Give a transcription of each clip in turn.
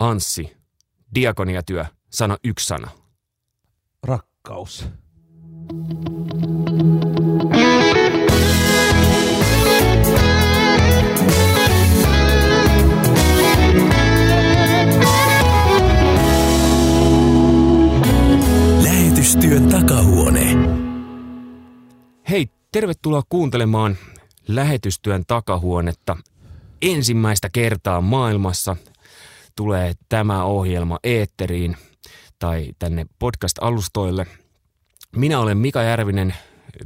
Anssi, diakoniatyö, sano yksi sana. Rakkaus. Lähetystyön takahuone. Hei, tervetuloa kuuntelemaan lähetystyön takahuonetta. Ensimmäistä kertaa maailmassa tulee tämä ohjelma eetteriin tai tänne podcast-alustoille. Minä olen Mika Järvinen,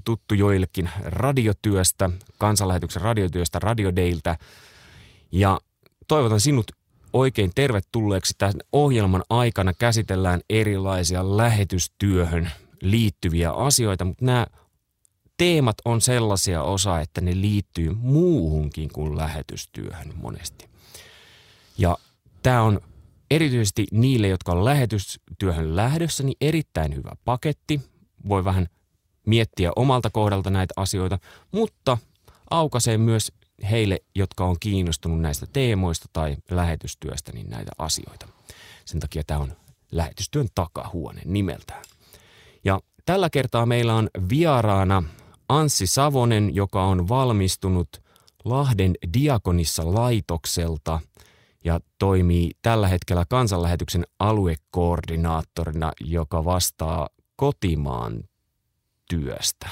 tuttu joillekin radiotyöstä, kansanlähetyksen radiotyöstä, Radiodeiltä. Ja toivotan sinut oikein tervetulleeksi. Tämän ohjelman aikana käsitellään erilaisia lähetystyöhön liittyviä asioita, mutta nämä teemat on sellaisia osa, että ne liittyy muuhunkin kuin lähetystyöhön monesti. Ja tämä on erityisesti niille, jotka on lähetystyöhön lähdössä, niin erittäin hyvä paketti. Voi vähän miettiä omalta kohdalta näitä asioita, mutta aukaisee myös heille, jotka on kiinnostunut näistä teemoista tai lähetystyöstä, niin näitä asioita. Sen takia tämä on lähetystyön takahuone nimeltään. Ja tällä kertaa meillä on vieraana Anssi Savonen, joka on valmistunut Lahden Diakonissa laitokselta ja toimii tällä hetkellä kansanlähetyksen aluekoordinaattorina, joka vastaa kotimaan työstä.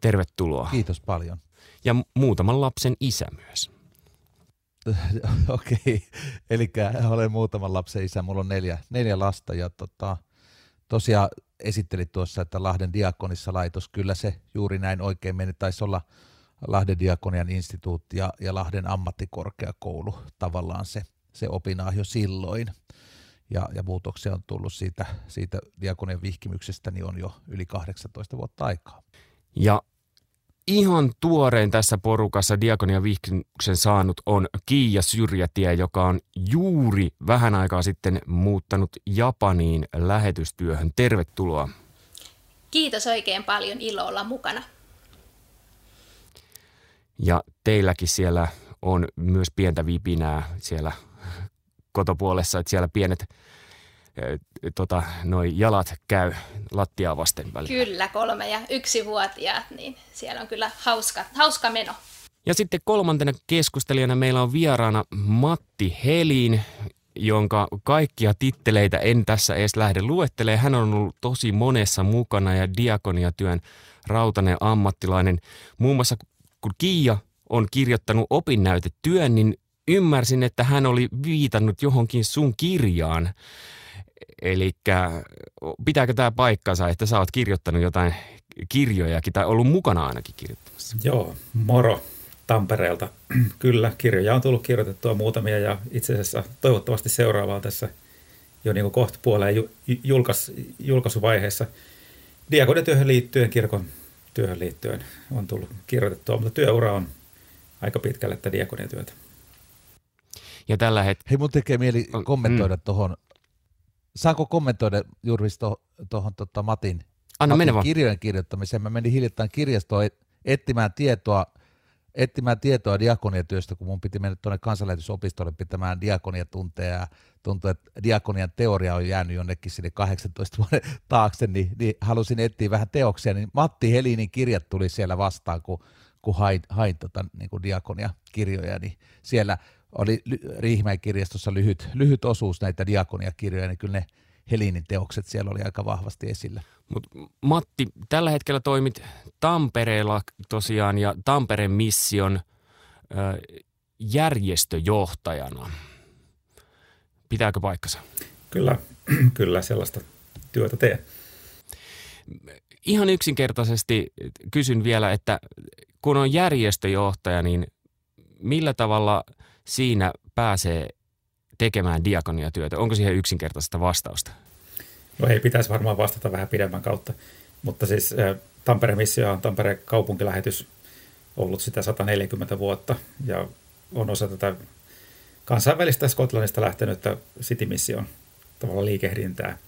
Tervetuloa. Kiitos paljon. Ja muutaman lapsen isä myös. Okei, okay. eli olen muutaman lapsen isä. Mulla on neljä, neljä lasta ja tota, tosiaan esittelit tuossa, että Lahden diakonissa laitos, kyllä se juuri näin oikein meni. Taisi olla Lahden diakonian instituutti ja, ja Lahden ammattikorkeakoulu tavallaan se, se opinaa jo silloin. Ja, ja muutoksia on tullut siitä, siitä diakonian vihkimyksestä, niin on jo yli 18 vuotta aikaa. Ja ihan tuorein tässä porukassa Diakonia vihkimyksen saanut on Kiia Syrjätie, joka on juuri vähän aikaa sitten muuttanut Japaniin lähetystyöhön. Tervetuloa. Kiitos oikein paljon, ilo olla mukana. Ja teilläkin siellä on myös pientä vipinää siellä kotopuolessa, että siellä pienet tota, noi jalat käy lattiaa vasten välillä. Kyllä, kolme ja yksi vuotiaat, niin siellä on kyllä hauska, hauska meno. Ja sitten kolmantena keskustelijana meillä on vieraana Matti Helin, jonka kaikkia titteleitä en tässä edes lähde luettelemaan. Hän on ollut tosi monessa mukana ja diakoniatyön rautainen ammattilainen. Muun muassa kun Kiia on kirjoittanut opinnäytetyön, niin ymmärsin, että hän oli viitannut johonkin sun kirjaan. Eli pitääkö tämä paikkansa, että sä oot kirjoittanut jotain kirjojakin tai ollut mukana ainakin kirjoittamassa? Joo, moro Tampereelta. Kyllä, kirjoja on tullut kirjoitettua muutamia ja itse asiassa toivottavasti seuraavaa tässä jo niin kohta puoleen julkais, julkaisuvaiheessa. Diakoniatyöhön liittyen, kirkon työhön liittyen on tullut kirjoitettua, mutta työura on aika pitkälle että diakoniatyötä. Ja tällä hetkellä... Hei, mun tekee mieli kommentoida mm. tuohon Saanko kommentoida juuri tuohon to, tota Matin, Anna Matin kirjojen kirjoittamiseen? Mä menin hiljattain kirjastoon etsimään tietoa, etsimään tietoa diakoniatyöstä, kun mun piti mennä tuonne kansanlähetysopistolle pitämään diakoniatunteja ja tuntuu, että diakonian teoria on jäänyt jonnekin sinne 18 vuoden taakse, niin, niin halusin etsiä vähän teoksia, niin Matti Helinin kirjat tuli siellä vastaan, kun, kun hain, hain tota, niin kuin diakonia-kirjoja, niin siellä – oli Riihimäen kirjastossa lyhyt, lyhyt osuus näitä diakoniakirjoja, niin kyllä ne Helinin teokset siellä oli aika vahvasti esillä. Mut Matti, tällä hetkellä toimit Tampereella tosiaan ja Tampereen mission ö, järjestöjohtajana. Pitääkö paikkansa? Kyllä, kyllä sellaista työtä teen. Ihan yksinkertaisesti kysyn vielä, että kun on järjestöjohtaja, niin millä tavalla – siinä pääsee tekemään diakoniatyötä? Onko siihen yksinkertaista vastausta? No ei, pitäisi varmaan vastata vähän pidemmän kautta. Mutta siis Tampereen missio on Tampereen kaupunkilähetys ollut sitä 140 vuotta ja on osa tätä kansainvälistä Skotlannista lähtenyttä City Mission tavalla liikehdintää.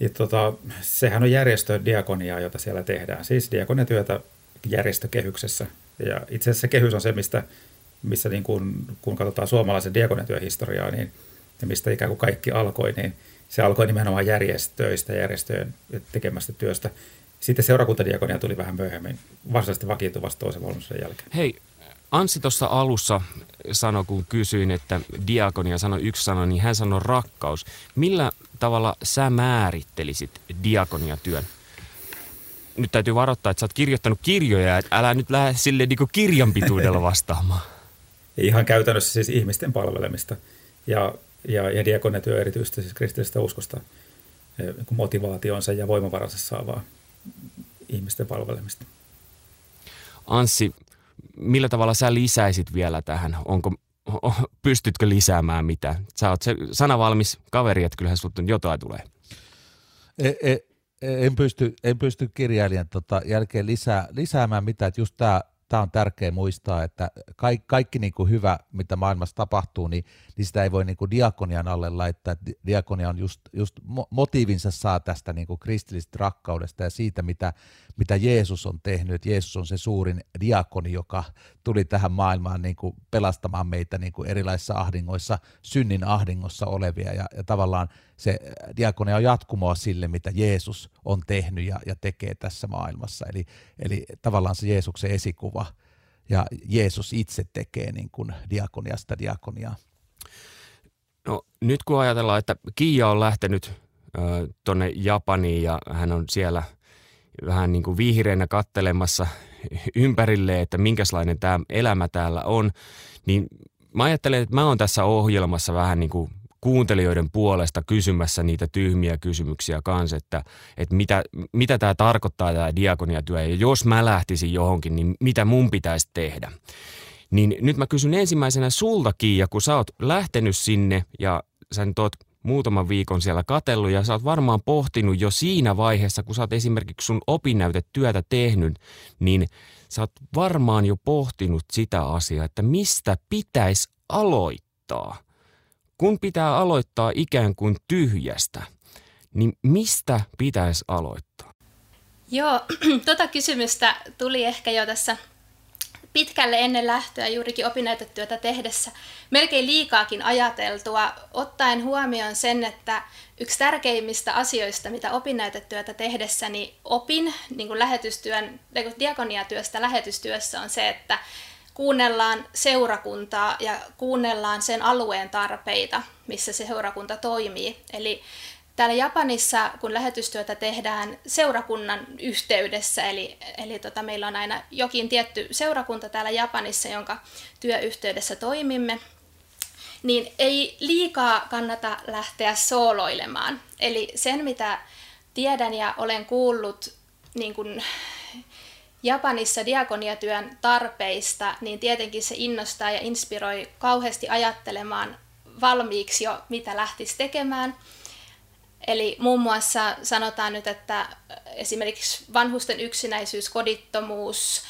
Ja tota, sehän on järjestö diakoniaa, jota siellä tehdään. Siis diakoniatyötä järjestökehyksessä. Ja itse asiassa kehys on se, mistä missä niin kun, kun katsotaan suomalaisen diakoniatyöhistoriaa, niin ja mistä ikään kuin kaikki alkoi, niin se alkoi nimenomaan järjestöistä, järjestöjen tekemästä työstä. Sitten seurakuntadiakonia tuli vähän myöhemmin, varsinaisesti vakiintuvasti toisen valmennuksen jälkeen. Hei, Anssi tuossa alussa sanoi, kun kysyin, että diakonia sanoi yksi sana, niin hän sanoi rakkaus. Millä tavalla sä määrittelisit diakoniatyön? Nyt täytyy varoittaa, että sä oot kirjoittanut kirjoja, että älä nyt lähde sille niin kirjanpituudella vastaamaan. Ihan käytännössä siis ihmisten palvelemista ja, ja, ja diakoniatyö erityisesti siis kristillisestä uskosta eh, motivaationsa ja voimavaransa saavaa ihmisten palvelemista. Anssi, millä tavalla sä lisäisit vielä tähän? Onko, pystytkö lisäämään mitä? Sä oot se sanavalmis kaveri, että kyllähän sulta jotain tulee. E, e, en pysty, en pysty kirjailijan tota jälkeen lisää, lisäämään mitään, että just tämä tämä on tärkeä muistaa, että kaikki, kaikki niin kuin hyvä, mitä maailmassa tapahtuu, niin, niin sitä ei voi niin kuin diakonian alle laittaa. Diakonia on just, just motiivinsa saa tästä niin kuin kristillisestä rakkaudesta ja siitä, mitä, mitä Jeesus on tehnyt. Että Jeesus on se suurin diakoni, joka tuli tähän maailmaan niin kuin pelastamaan meitä niin kuin erilaisissa ahdingoissa, synnin ahdingossa olevia. Ja, ja tavallaan se diakonia on jatkumoa sille, mitä Jeesus on tehnyt ja, ja tekee tässä maailmassa. Eli, eli tavallaan se Jeesuksen esikuva ja Jeesus itse tekee niin kuin diakoniasta diakoniaa. No nyt kun ajatellaan, että Kiia on lähtenyt tuonne Japaniin ja hän on siellä vähän niin kuin vihreänä kattelemassa ympärille, että minkälainen tämä elämä täällä on, niin mä ajattelen, että mä oon tässä ohjelmassa vähän niin kuin kuuntelijoiden puolesta kysymässä niitä tyhmiä kysymyksiä kanssa, että, että mitä, mitä tämä tarkoittaa tämä diakoniatyö ja jos mä lähtisin johonkin, niin mitä mun pitäisi tehdä. Niin nyt mä kysyn ensimmäisenä sulta Kiia, kun sä oot lähtenyt sinne ja sä nyt oot muutaman viikon siellä katellut ja sä oot varmaan pohtinut jo siinä vaiheessa, kun sä oot esimerkiksi sun opinnäytetyötä tehnyt, niin sä oot varmaan jo pohtinut sitä asiaa, että mistä pitäisi aloittaa – kun pitää aloittaa ikään kuin tyhjästä, niin mistä pitäisi aloittaa? Joo, tota kysymystä tuli ehkä jo tässä pitkälle ennen lähtöä juurikin opinnäytetyötä tehdessä melkein liikaakin ajateltua, ottaen huomioon sen, että yksi tärkeimmistä asioista, mitä opinnäytetyötä tehdessäni opin niin kuin lähetystyön, diakoniatyöstä lähetystyössä on se, että kuunnellaan seurakuntaa ja kuunnellaan sen alueen tarpeita, missä se seurakunta toimii. Eli täällä Japanissa, kun lähetystyötä tehdään seurakunnan yhteydessä, eli, eli tota, meillä on aina jokin tietty seurakunta täällä Japanissa, jonka työyhteydessä toimimme, niin ei liikaa kannata lähteä sooloilemaan. Eli sen, mitä tiedän ja olen kuullut niin kun Japanissa diakoniatyön tarpeista, niin tietenkin se innostaa ja inspiroi kauheasti ajattelemaan valmiiksi jo, mitä lähtisi tekemään. Eli muun muassa sanotaan nyt, että esimerkiksi vanhusten yksinäisyys, kodittomuus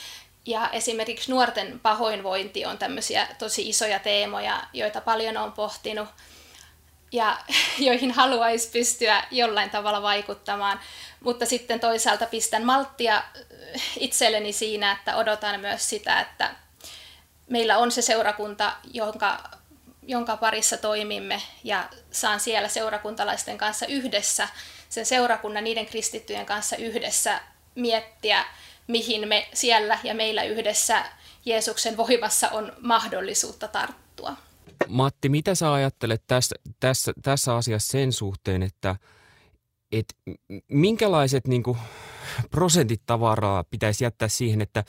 ja esimerkiksi nuorten pahoinvointi on tämmöisiä tosi isoja teemoja, joita paljon on pohtinut ja joihin haluaisi pystyä jollain tavalla vaikuttamaan. Mutta sitten toisaalta pistän malttia äh, itselleni siinä, että odotan myös sitä, että meillä on se seurakunta, jonka, jonka parissa toimimme ja saan siellä seurakuntalaisten kanssa yhdessä, sen seurakunnan niiden kristittyjen kanssa yhdessä miettiä, mihin me siellä ja meillä yhdessä Jeesuksen voimassa on mahdollisuutta tarttua. Matti, mitä sä ajattelet tässä, tässä, tässä asiassa sen suhteen, että et minkälaiset niin kuin, prosentit tavaraa pitäisi jättää siihen, että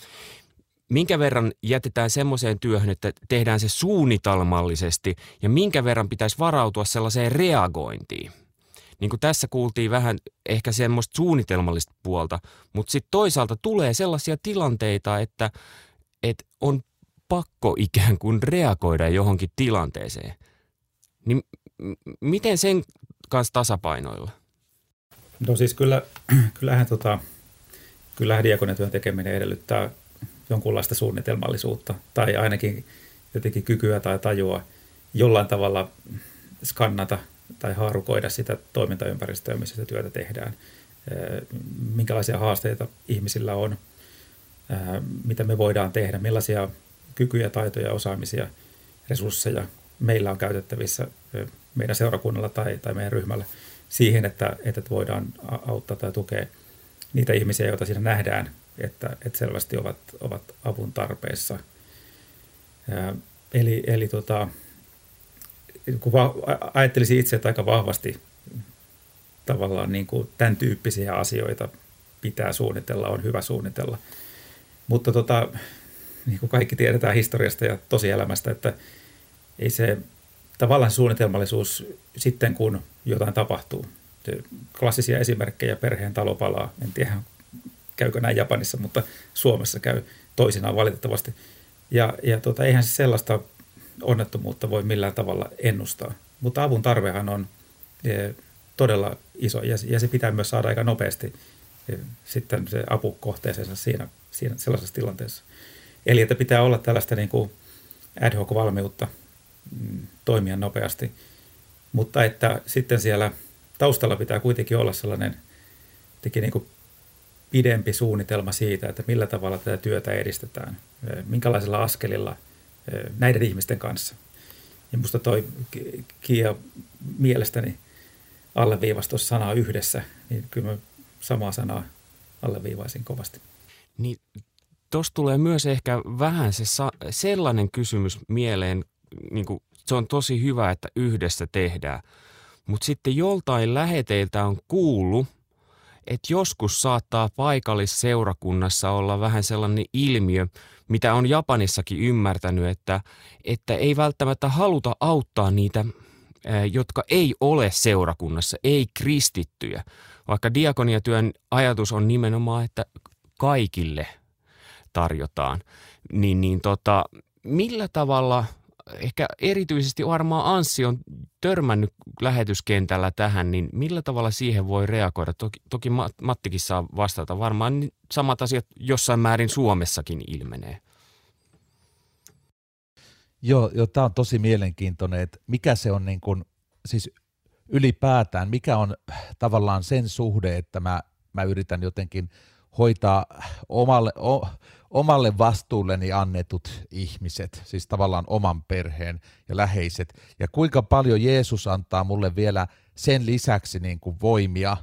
minkä verran jätetään semmoiseen työhön, että tehdään se suunnitelmallisesti ja minkä verran pitäisi varautua sellaiseen reagointiin. Niin kuin tässä kuultiin vähän ehkä semmoista suunnitelmallista puolta, mutta sitten toisaalta tulee sellaisia tilanteita, että, että on pakko ikään kuin reagoida johonkin tilanteeseen. Niin miten sen kanssa tasapainoilla? No siis kyllä, kyllähän, tota, kyllähän diakoniatyön tekeminen edellyttää jonkunlaista suunnitelmallisuutta tai ainakin jotenkin kykyä tai tajua jollain tavalla skannata tai haarukoida sitä toimintaympäristöä, missä sitä työtä tehdään. Minkälaisia haasteita ihmisillä on, mitä me voidaan tehdä, millaisia kykyjä, taitoja, osaamisia, resursseja meillä on käytettävissä meidän seurakunnalla tai, tai meidän ryhmällä siihen, että, että voidaan auttaa tai tukea niitä ihmisiä, joita siinä nähdään, että, että selvästi ovat, ovat avun tarpeessa. Eli, eli tota, kun va- ajattelisin itse, että aika vahvasti tavallaan niin kuin tämän tyyppisiä asioita pitää suunnitella, on hyvä suunnitella. Mutta tota, niin kuin kaikki tiedetään historiasta ja tosielämästä, että ei se tavallaan suunnitelmallisuus sitten, kun jotain tapahtuu. Klassisia esimerkkejä, perheen talo palaa, en tiedä käykö näin Japanissa, mutta Suomessa käy toisinaan valitettavasti. Ja, ja tota, eihän se sellaista onnettomuutta voi millään tavalla ennustaa. Mutta avun tarvehan on e, todella iso ja, ja se pitää myös saada aika nopeasti e, sitten se apu kohteeseensa siinä, siinä sellaisessa tilanteessa. Eli että pitää olla tällaista niin kuin ad hoc valmiutta mm, toimia nopeasti, mutta että sitten siellä taustalla pitää kuitenkin olla sellainen niin kuin pidempi suunnitelma siitä, että millä tavalla tätä työtä edistetään, minkälaisilla askelilla – näiden ihmisten kanssa. Ja musta toi Kia mielestäni alleviivasi sanaa yhdessä, niin kyllä mä samaa sanaa alleviivaisin kovasti. Niin tuossa tulee myös ehkä vähän se sa- sellainen kysymys mieleen, niin kuin, se on tosi hyvä, että yhdessä tehdään. Mutta sitten joltain läheteiltä on kuullut, että joskus saattaa paikallisseurakunnassa olla vähän sellainen ilmiö, mitä on Japanissakin ymmärtänyt, että, että ei välttämättä haluta auttaa niitä, jotka ei ole seurakunnassa, ei kristittyjä. Vaikka diakoniatyön ajatus on nimenomaan, että kaikille tarjotaan, niin, niin tota, millä tavalla – ehkä erityisesti varmaan Anssi on törmännyt lähetyskentällä tähän, niin millä tavalla siihen voi reagoida? Toki, toki Mattikin saa vastata. Varmaan samat asiat jossain määrin Suomessakin ilmenee. Joo, joo tämä on tosi mielenkiintoinen, että mikä se on niin kuin, siis ylipäätään, mikä on tavallaan sen suhde, että mä, mä yritän jotenkin hoitaa omalle, o, omalle vastuulleni annetut ihmiset, siis tavallaan oman perheen ja läheiset, ja kuinka paljon Jeesus antaa mulle vielä sen lisäksi niin kuin voimia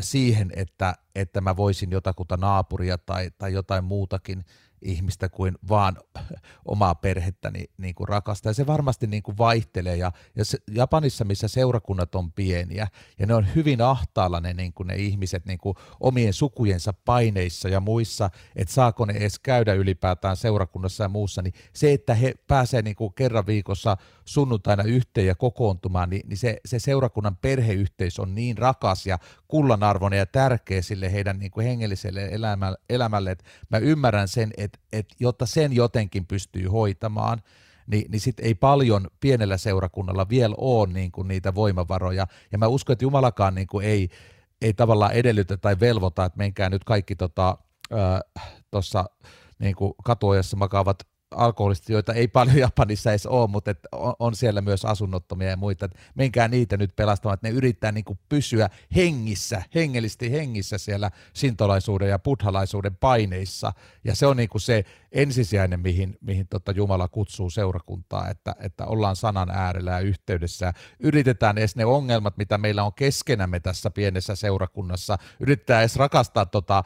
siihen, että, että mä voisin jotakuta naapuria tai, tai jotain muutakin ihmistä kuin vaan omaa perhettäni niin kuin rakastaa. Ja se varmasti niin kuin vaihtelee. Ja, ja se, Japanissa, missä seurakunnat on pieniä, ja ne on hyvin ahtaalla ne, niin kuin ne ihmiset niin kuin omien sukujensa paineissa ja muissa, että saako ne edes käydä ylipäätään seurakunnassa ja muussa, niin se, että he pääsee niin kerran viikossa sunnuntaina yhteen ja kokoontumaan, niin, niin se, se seurakunnan perheyhteys on niin rakas ja kullanarvoinen ja tärkeä sille heidän niin kuin hengelliselle elämälle, elämälle, että mä ymmärrän sen, että, että jotta sen jotenkin pystyy hoitamaan, niin, niin sitten ei paljon pienellä seurakunnalla vielä ole niin kuin niitä voimavaroja. Ja mä uskon, että Jumalakaan niin kuin ei, ei tavallaan edellytä tai velvoita, että menkää nyt kaikki tuossa tota, niin katuojassa makaavat alkoholistit, joita ei paljon Japanissa edes ole, mutta et on, on siellä myös asunnottomia ja muita. Et menkää niitä nyt pelastamaan, että ne yrittää niin kuin pysyä hengissä, hengellisesti hengissä siellä sintolaisuuden ja buddhalaisuuden paineissa. Ja se on niin kuin se ensisijainen, mihin, mihin tota Jumala kutsuu seurakuntaa, että, että ollaan sanan äärellä ja yhteydessä. Yritetään edes ne ongelmat, mitä meillä on keskenämme tässä pienessä seurakunnassa, yritetään edes rakastaa tota,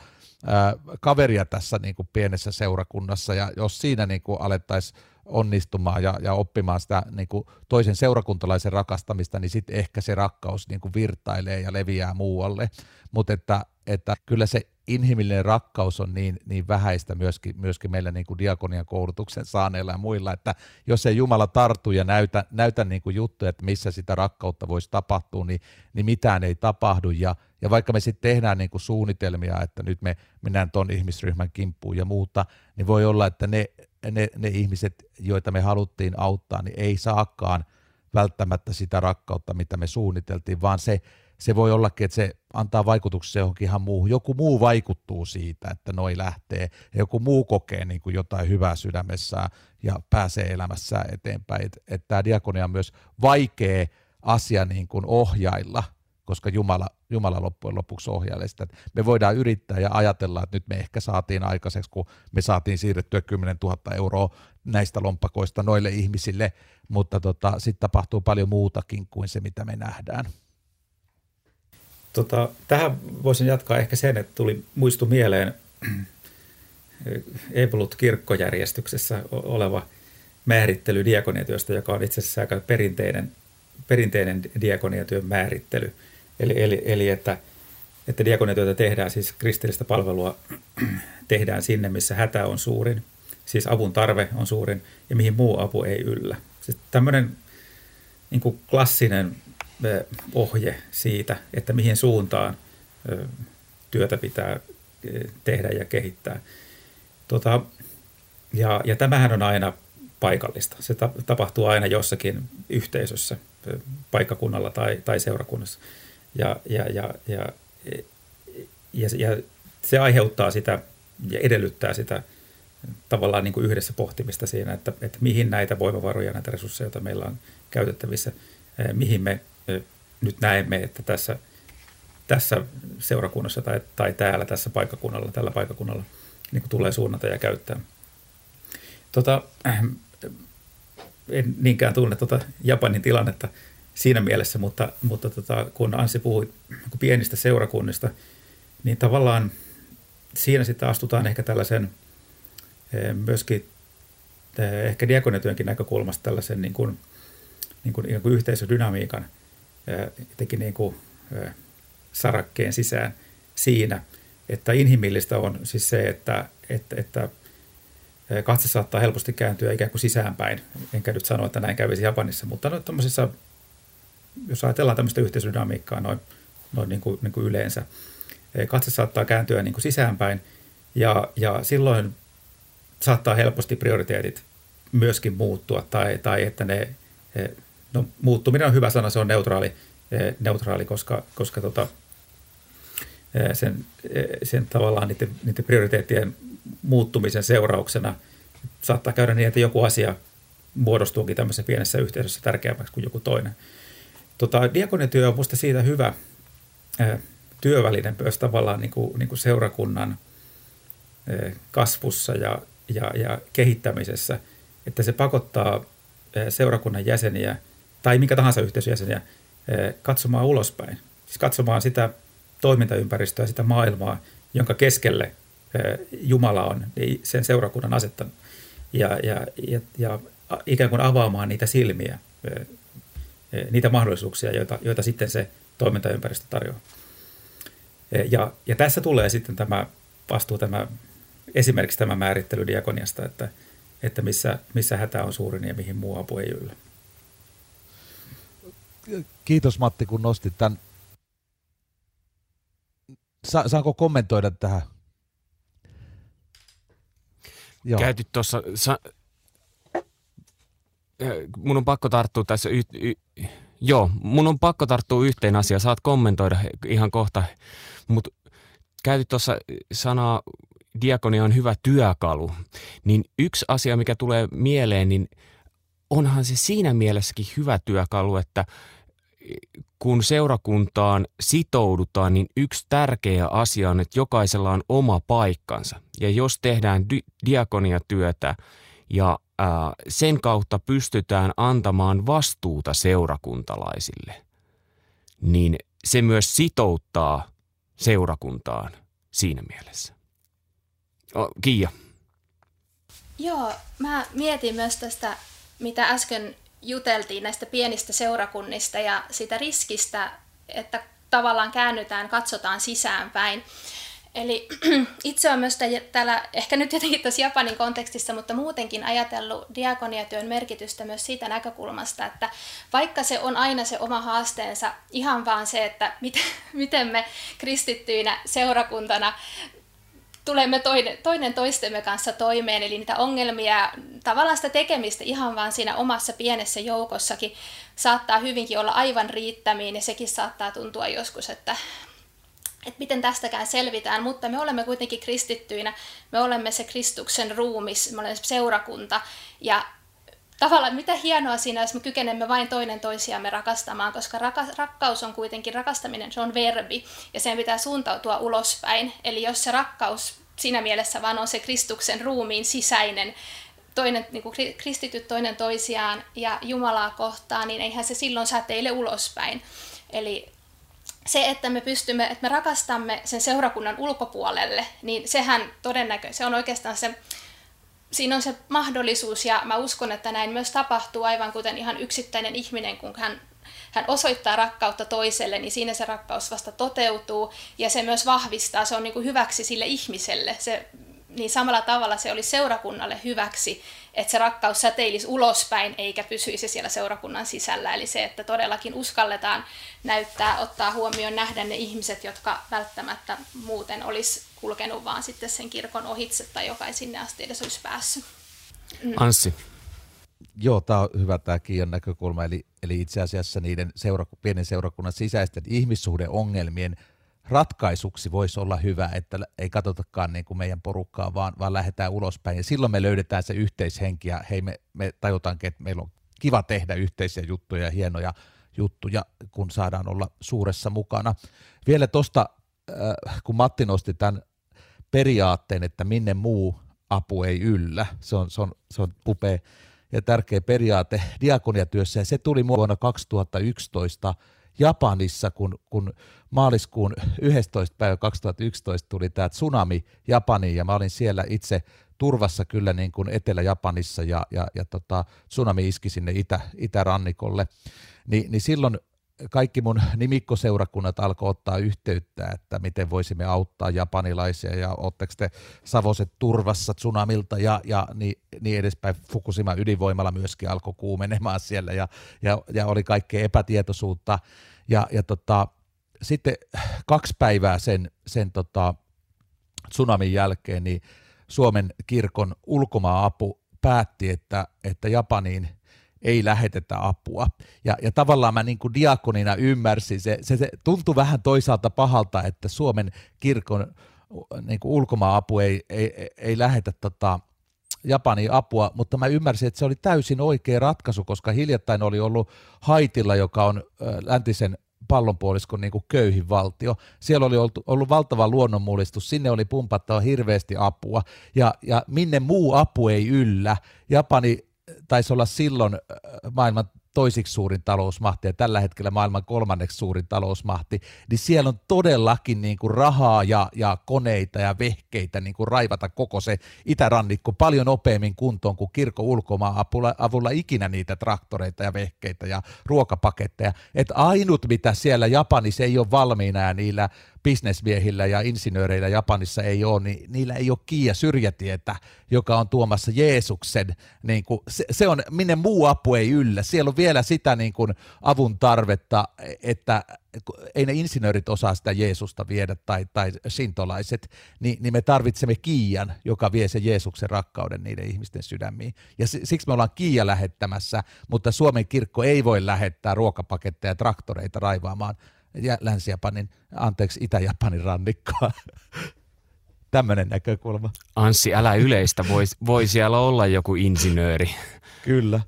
kaveria tässä niin kuin pienessä seurakunnassa ja jos siinä niin kuin alettaisiin onnistumaan ja, ja oppimaan sitä niin kuin toisen seurakuntalaisen rakastamista, niin sitten ehkä se rakkaus niin kuin virtailee ja leviää muualle. Mutta että, että kyllä se inhimillinen rakkaus on niin, niin vähäistä myöskin, myöskin meillä niin kuin diakonian koulutuksen saaneilla ja muilla, että jos ei Jumala tartu ja näytä, näytä niin kuin juttuja, että missä sitä rakkautta voisi tapahtua, niin, niin mitään ei tapahdu. Ja, ja vaikka me sitten tehdään niin suunnitelmia, että nyt me mennään tuon ihmisryhmän kimppuun ja muuta, niin voi olla, että ne, ne, ne ihmiset, joita me haluttiin auttaa, niin ei saakaan välttämättä sitä rakkautta, mitä me suunniteltiin, vaan se, se voi ollakin, että se antaa vaikutuksia johonkin ihan muuhun. Joku muu vaikuttuu siitä, että noi lähtee ja joku muu kokee niin kuin jotain hyvää sydämessään ja pääsee elämässään eteenpäin. Että et tämä diakonia on myös vaikea asia niin kuin ohjailla, koska Jumala, Jumala loppujen lopuksi ohjailee sitä. Me voidaan yrittää ja ajatella, että nyt me ehkä saatiin aikaiseksi, kun me saatiin siirrettyä 10 000 euroa näistä lompakoista noille ihmisille, mutta tota, sitten tapahtuu paljon muutakin kuin se, mitä me nähdään. Tota, tähän voisin jatkaa ehkä sen, että tuli muistu mieleen Evolut kirkkojärjestyksessä oleva määrittely diakoniatyöstä, joka on itse asiassa aika perinteinen, perinteinen diakoniatyön määrittely. Eli, eli, eli että, että diakoniatyötä tehdään, siis kristillistä palvelua tehdään sinne, missä hätä on suurin, siis avun tarve on suurin ja mihin muu apu ei yllä. Siis tämmöinen niin kuin klassinen ohje siitä, että mihin suuntaan työtä pitää tehdä ja kehittää. Tota, ja, ja tämähän on aina paikallista. Se tapahtuu aina jossakin yhteisössä, paikkakunnalla tai, tai seurakunnassa. Ja, ja, ja, ja, ja, ja se aiheuttaa sitä ja edellyttää sitä tavallaan niin kuin yhdessä pohtimista siinä, että, että mihin näitä voimavaroja, näitä resursseja, joita meillä on käytettävissä, mihin me nyt näemme, että tässä, tässä seurakunnassa tai, tai täällä, tässä paikkakunnalla, tällä paikkakunnalla niin kuin tulee suunnata ja käyttää. Tota, en niinkään tunne tuota Japanin tilannetta siinä mielessä, mutta, mutta tota, kun Anssi puhui pienistä seurakunnista, niin tavallaan siinä sitten astutaan ehkä tällaisen myöskin ehkä diakoniatyönkin näkökulmasta tällaisen niin kuin, niin kuin, niin kuin yhteisödynamiikan – jotenkin niin kuin sarakkeen sisään siinä, että inhimillistä on siis se, että, että, että katse saattaa helposti kääntyä ikään kuin sisäänpäin. Enkä nyt sano, että näin kävisi Japanissa, mutta no, jos ajatellaan tämmöistä yhteisödynamiikkaa noin, noin niin kuin, niin kuin yleensä, katse saattaa kääntyä niin kuin sisäänpäin ja, ja silloin saattaa helposti prioriteetit myöskin muuttua tai, tai että ne No muuttuminen on hyvä sana, se on neutraali, eh, neutraali koska, koska tota, eh, sen, eh, sen tavallaan niiden, niiden prioriteettien muuttumisen seurauksena saattaa käydä niin, että joku asia muodostuukin tämmöisessä pienessä yhteisössä tärkeämmäksi kuin joku toinen. Tota, diakonityö on minusta siitä hyvä työväline myös tavallaan niin kuin, niin kuin seurakunnan kasvussa ja, ja, ja kehittämisessä, että se pakottaa seurakunnan jäseniä – tai minkä tahansa yhteisöjäseniä katsomaan ulospäin. Siis katsomaan sitä toimintaympäristöä, sitä maailmaa, jonka keskelle Jumala on sen seurakunnan asettanut. Ja, ja, ja, ja ikään kuin avaamaan niitä silmiä, niitä mahdollisuuksia, joita, joita sitten se toimintaympäristö tarjoaa. Ja, ja tässä tulee sitten tämä vastuu, tämä, esimerkiksi tämä määrittely diakoniasta, että, että missä, missä hätä on suurin ja mihin muu apu ei yllä kiitos Matti, kun nostit tämän. Sa- saanko kommentoida tähän? Joo. Käytit tuossa, sa- mun on pakko tarttua tässä, y- y- joo, mun on pakko tarttua yhteen asiaan, saat kommentoida ihan kohta, mutta käytit tuossa sanaa diakonia on hyvä työkalu, niin yksi asia, mikä tulee mieleen, niin onhan se siinä mielessäkin hyvä työkalu, että kun seurakuntaan sitoudutaan, niin yksi tärkeä asia on, että jokaisella on oma paikkansa. Ja jos tehdään di- diakoniatyötä ja ää, sen kautta pystytään antamaan vastuuta seurakuntalaisille, niin se myös sitouttaa seurakuntaan siinä mielessä. O, Kiia. Joo, mä mietin myös tästä, mitä äsken juteltiin näistä pienistä seurakunnista ja sitä riskistä, että tavallaan käännytään, katsotaan sisäänpäin. Eli itse olen myös täällä, ehkä nyt jotenkin tässä Japanin kontekstissa, mutta muutenkin ajatellut diakoniatyön merkitystä myös siitä näkökulmasta, että vaikka se on aina se oma haasteensa, ihan vaan se, että miten, miten me kristittyinä seurakuntana tulemme toinen, toinen toistemme kanssa toimeen, eli niitä ongelmia, tavallaan sitä tekemistä ihan vaan siinä omassa pienessä joukossakin saattaa hyvinkin olla aivan riittämiin, ja sekin saattaa tuntua joskus, että, että miten tästäkään selvitään, mutta me olemme kuitenkin kristittyinä, me olemme se Kristuksen ruumis, me olemme se seurakunta, ja tavallaan mitä hienoa siinä, jos me kykenemme vain toinen toisiamme rakastamaan, koska raka, rakkaus on kuitenkin, rakastaminen se on verbi ja sen pitää suuntautua ulospäin. Eli jos se rakkaus siinä mielessä vaan on se Kristuksen ruumiin sisäinen toinen, niin kuin kristityt toinen toisiaan ja Jumalaa kohtaan, niin eihän se silloin säteile ulospäin. Eli se, että me pystymme, että me rakastamme sen seurakunnan ulkopuolelle, niin sehän todennäköisesti, se on oikeastaan se, siinä on se mahdollisuus ja mä uskon, että näin myös tapahtuu aivan kuten ihan yksittäinen ihminen, kun hän, hän osoittaa rakkautta toiselle, niin siinä se rakkaus vasta toteutuu ja se myös vahvistaa, se on niin kuin hyväksi sille ihmiselle, se niin samalla tavalla se oli seurakunnalle hyväksi, että se rakkaus säteilisi ulospäin eikä pysyisi siellä seurakunnan sisällä. Eli se, että todellakin uskalletaan näyttää, ottaa huomioon, nähdä ne ihmiset, jotka välttämättä muuten olisi kulkenut vaan sitten sen kirkon ohitse tai joka ei sinne asti edes olisi päässyt. Mm. Anssi. Joo, tämä on hyvä tämä Kiian näkökulma, eli, eli itse asiassa niiden seura, pienen seurakunnan sisäisten ihmissuhdeongelmien ratkaisuksi voisi olla hyvä, että ei katsotakaan niin kuin meidän porukkaa, vaan, vaan lähdetään ulospäin. Ja silloin me löydetään se yhteishenki ja hei, me, me tajutaankin, että meillä on kiva tehdä yhteisiä juttuja ja hienoja juttuja, kun saadaan olla suuressa mukana. Vielä tuosta, äh, kun Matti nosti tämän periaatteen, että minne muu apu ei yllä, se on, se on, se on upea ja tärkeä periaate diakoniatyössä, ja se tuli vuonna 2011 Japanissa, kun, kun maaliskuun 11. päivä 2011 tuli tämä tsunami Japaniin ja mä olin siellä itse turvassa kyllä niin kuin Etelä-Japanissa ja, ja, ja tota, tsunami iski sinne itä, itärannikolle, Ni, niin silloin kaikki mun nimikkoseurakunnat alkoi ottaa yhteyttä, että miten voisimme auttaa japanilaisia ja oletteko te Savoset turvassa tsunamilta ja, ja niin, niin edespäin. Fukushima ydinvoimalla myöskin alkoi kuumenemaan siellä ja, ja, ja oli kaikkea epätietoisuutta ja, ja tota, sitten kaksi päivää sen, sen tota, tsunamin jälkeen niin Suomen kirkon ulkomaa-apu päätti, että, että Japaniin – ei lähetetä apua. Ja, ja tavallaan mä niin kuin diakonina ymmärsin, se, se, se tuntui vähän toisaalta pahalta, että Suomen kirkon niin kuin ulkomaa-apu ei, ei, ei lähetä tota, Japanin apua, mutta mä ymmärsin, että se oli täysin oikea ratkaisu, koska hiljattain oli ollut Haitilla, joka on läntisen pallonpuoliskon niin kuin köyhin valtio. Siellä oli ollut, ollut valtava luonnonmullistus, sinne oli pumpattava hirveästi apua, ja, ja minne muu apu ei yllä. Japani taisi olla silloin maailman toisiksi suurin talousmahti ja tällä hetkellä maailman kolmanneksi suurin talousmahti, niin siellä on todellakin niin kuin rahaa ja, ja koneita ja vehkeitä niin kuin raivata koko se itärannikko paljon nopeammin kuntoon kuin kirkko ulkomaan avulla, avulla ikinä niitä traktoreita ja vehkeitä ja ruokapaketteja. Että ainut mitä siellä Japanissa ei ole valmiina ja niillä bisnesmiehillä ja insinööreillä Japanissa ei ole, niin niillä ei ole kiia syrjätietä, joka on tuomassa Jeesuksen, niin kuin, se, se on, minne muu apu ei yllä. Siellä on vielä sitä niin kuin avun tarvetta, että ei ne insinöörit osaa sitä Jeesusta viedä tai, tai sintolaiset, niin, niin me tarvitsemme Kiian, joka vie sen Jeesuksen rakkauden niiden ihmisten sydämiin. Ja siksi me ollaan Kiia lähettämässä, mutta Suomen kirkko ei voi lähettää ruokapaketteja ja traktoreita raivaamaan Länsi-Japanin, anteeksi, Itä-Japanin rannikkoa. Tämmöinen näkökulma. Anssi, älä yleistä, voi, voi siellä olla joku insinööri. Kyllä.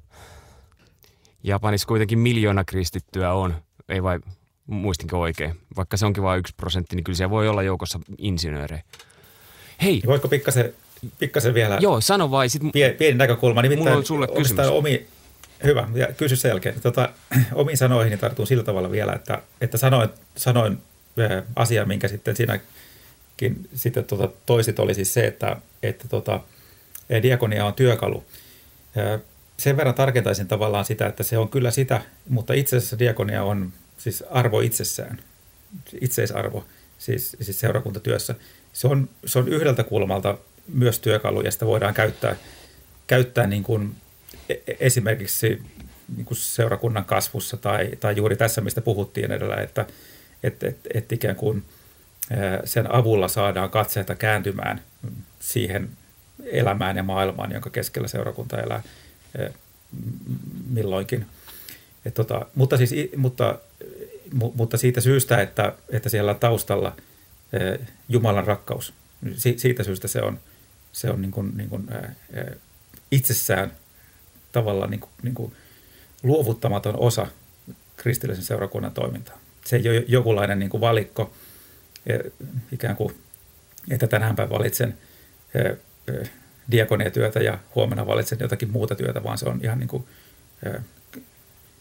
Japanissa kuitenkin miljoona kristittyä on, ei vai muistinko oikein. Vaikka se onkin vain yksi prosentti, niin kyllä siellä voi olla joukossa insinöörejä. Hei. Voitko pikkasen, pikkasen vielä? Joo, sano vai. Sit, pieni, pieni näkökulma. Nimittäin mulla on sulle kysymys. Omi, Hyvä, ja kysy sen jälkeen. Tota, omiin sanoihin tartun sillä tavalla vielä, että, että sanoin, sanoin asia, minkä sitten sinäkin sitten tota, toisit, oli siis se, että, että tota, diakonia on työkalu. Sen verran tarkentaisin tavallaan sitä, että se on kyllä sitä, mutta itse asiassa diakonia on siis arvo itsessään, itseisarvo, siis, siis seurakuntatyössä. Se on, se on yhdeltä kulmalta myös työkalu, ja sitä voidaan käyttää, käyttää niin kuin E-, esimerkiksi niin kuin seurakunnan kasvussa tai, tai juuri tässä, mistä puhuttiin edellä, että et, et, et ikään kuin sen avulla saadaan katseita kääntymään siihen elämään ja maailmaan, jonka keskellä seurakunta elää milloinkin. Et tota, mutta, siis, mutta, mutta siitä syystä, että, että siellä on taustalla Jumalan rakkaus, siitä syystä se on, se on niin kuin, niin kuin, itsessään tavallaan niin kuin, niin kuin luovuttamaton osa kristillisen seurakunnan toimintaa. Se ei ole jokinlainen niin kuin valikko, ikään kuin, että tänäänpä valitsen diakoniatyötä ja huomenna valitsen jotakin muuta työtä, vaan se on ihan niin kuin,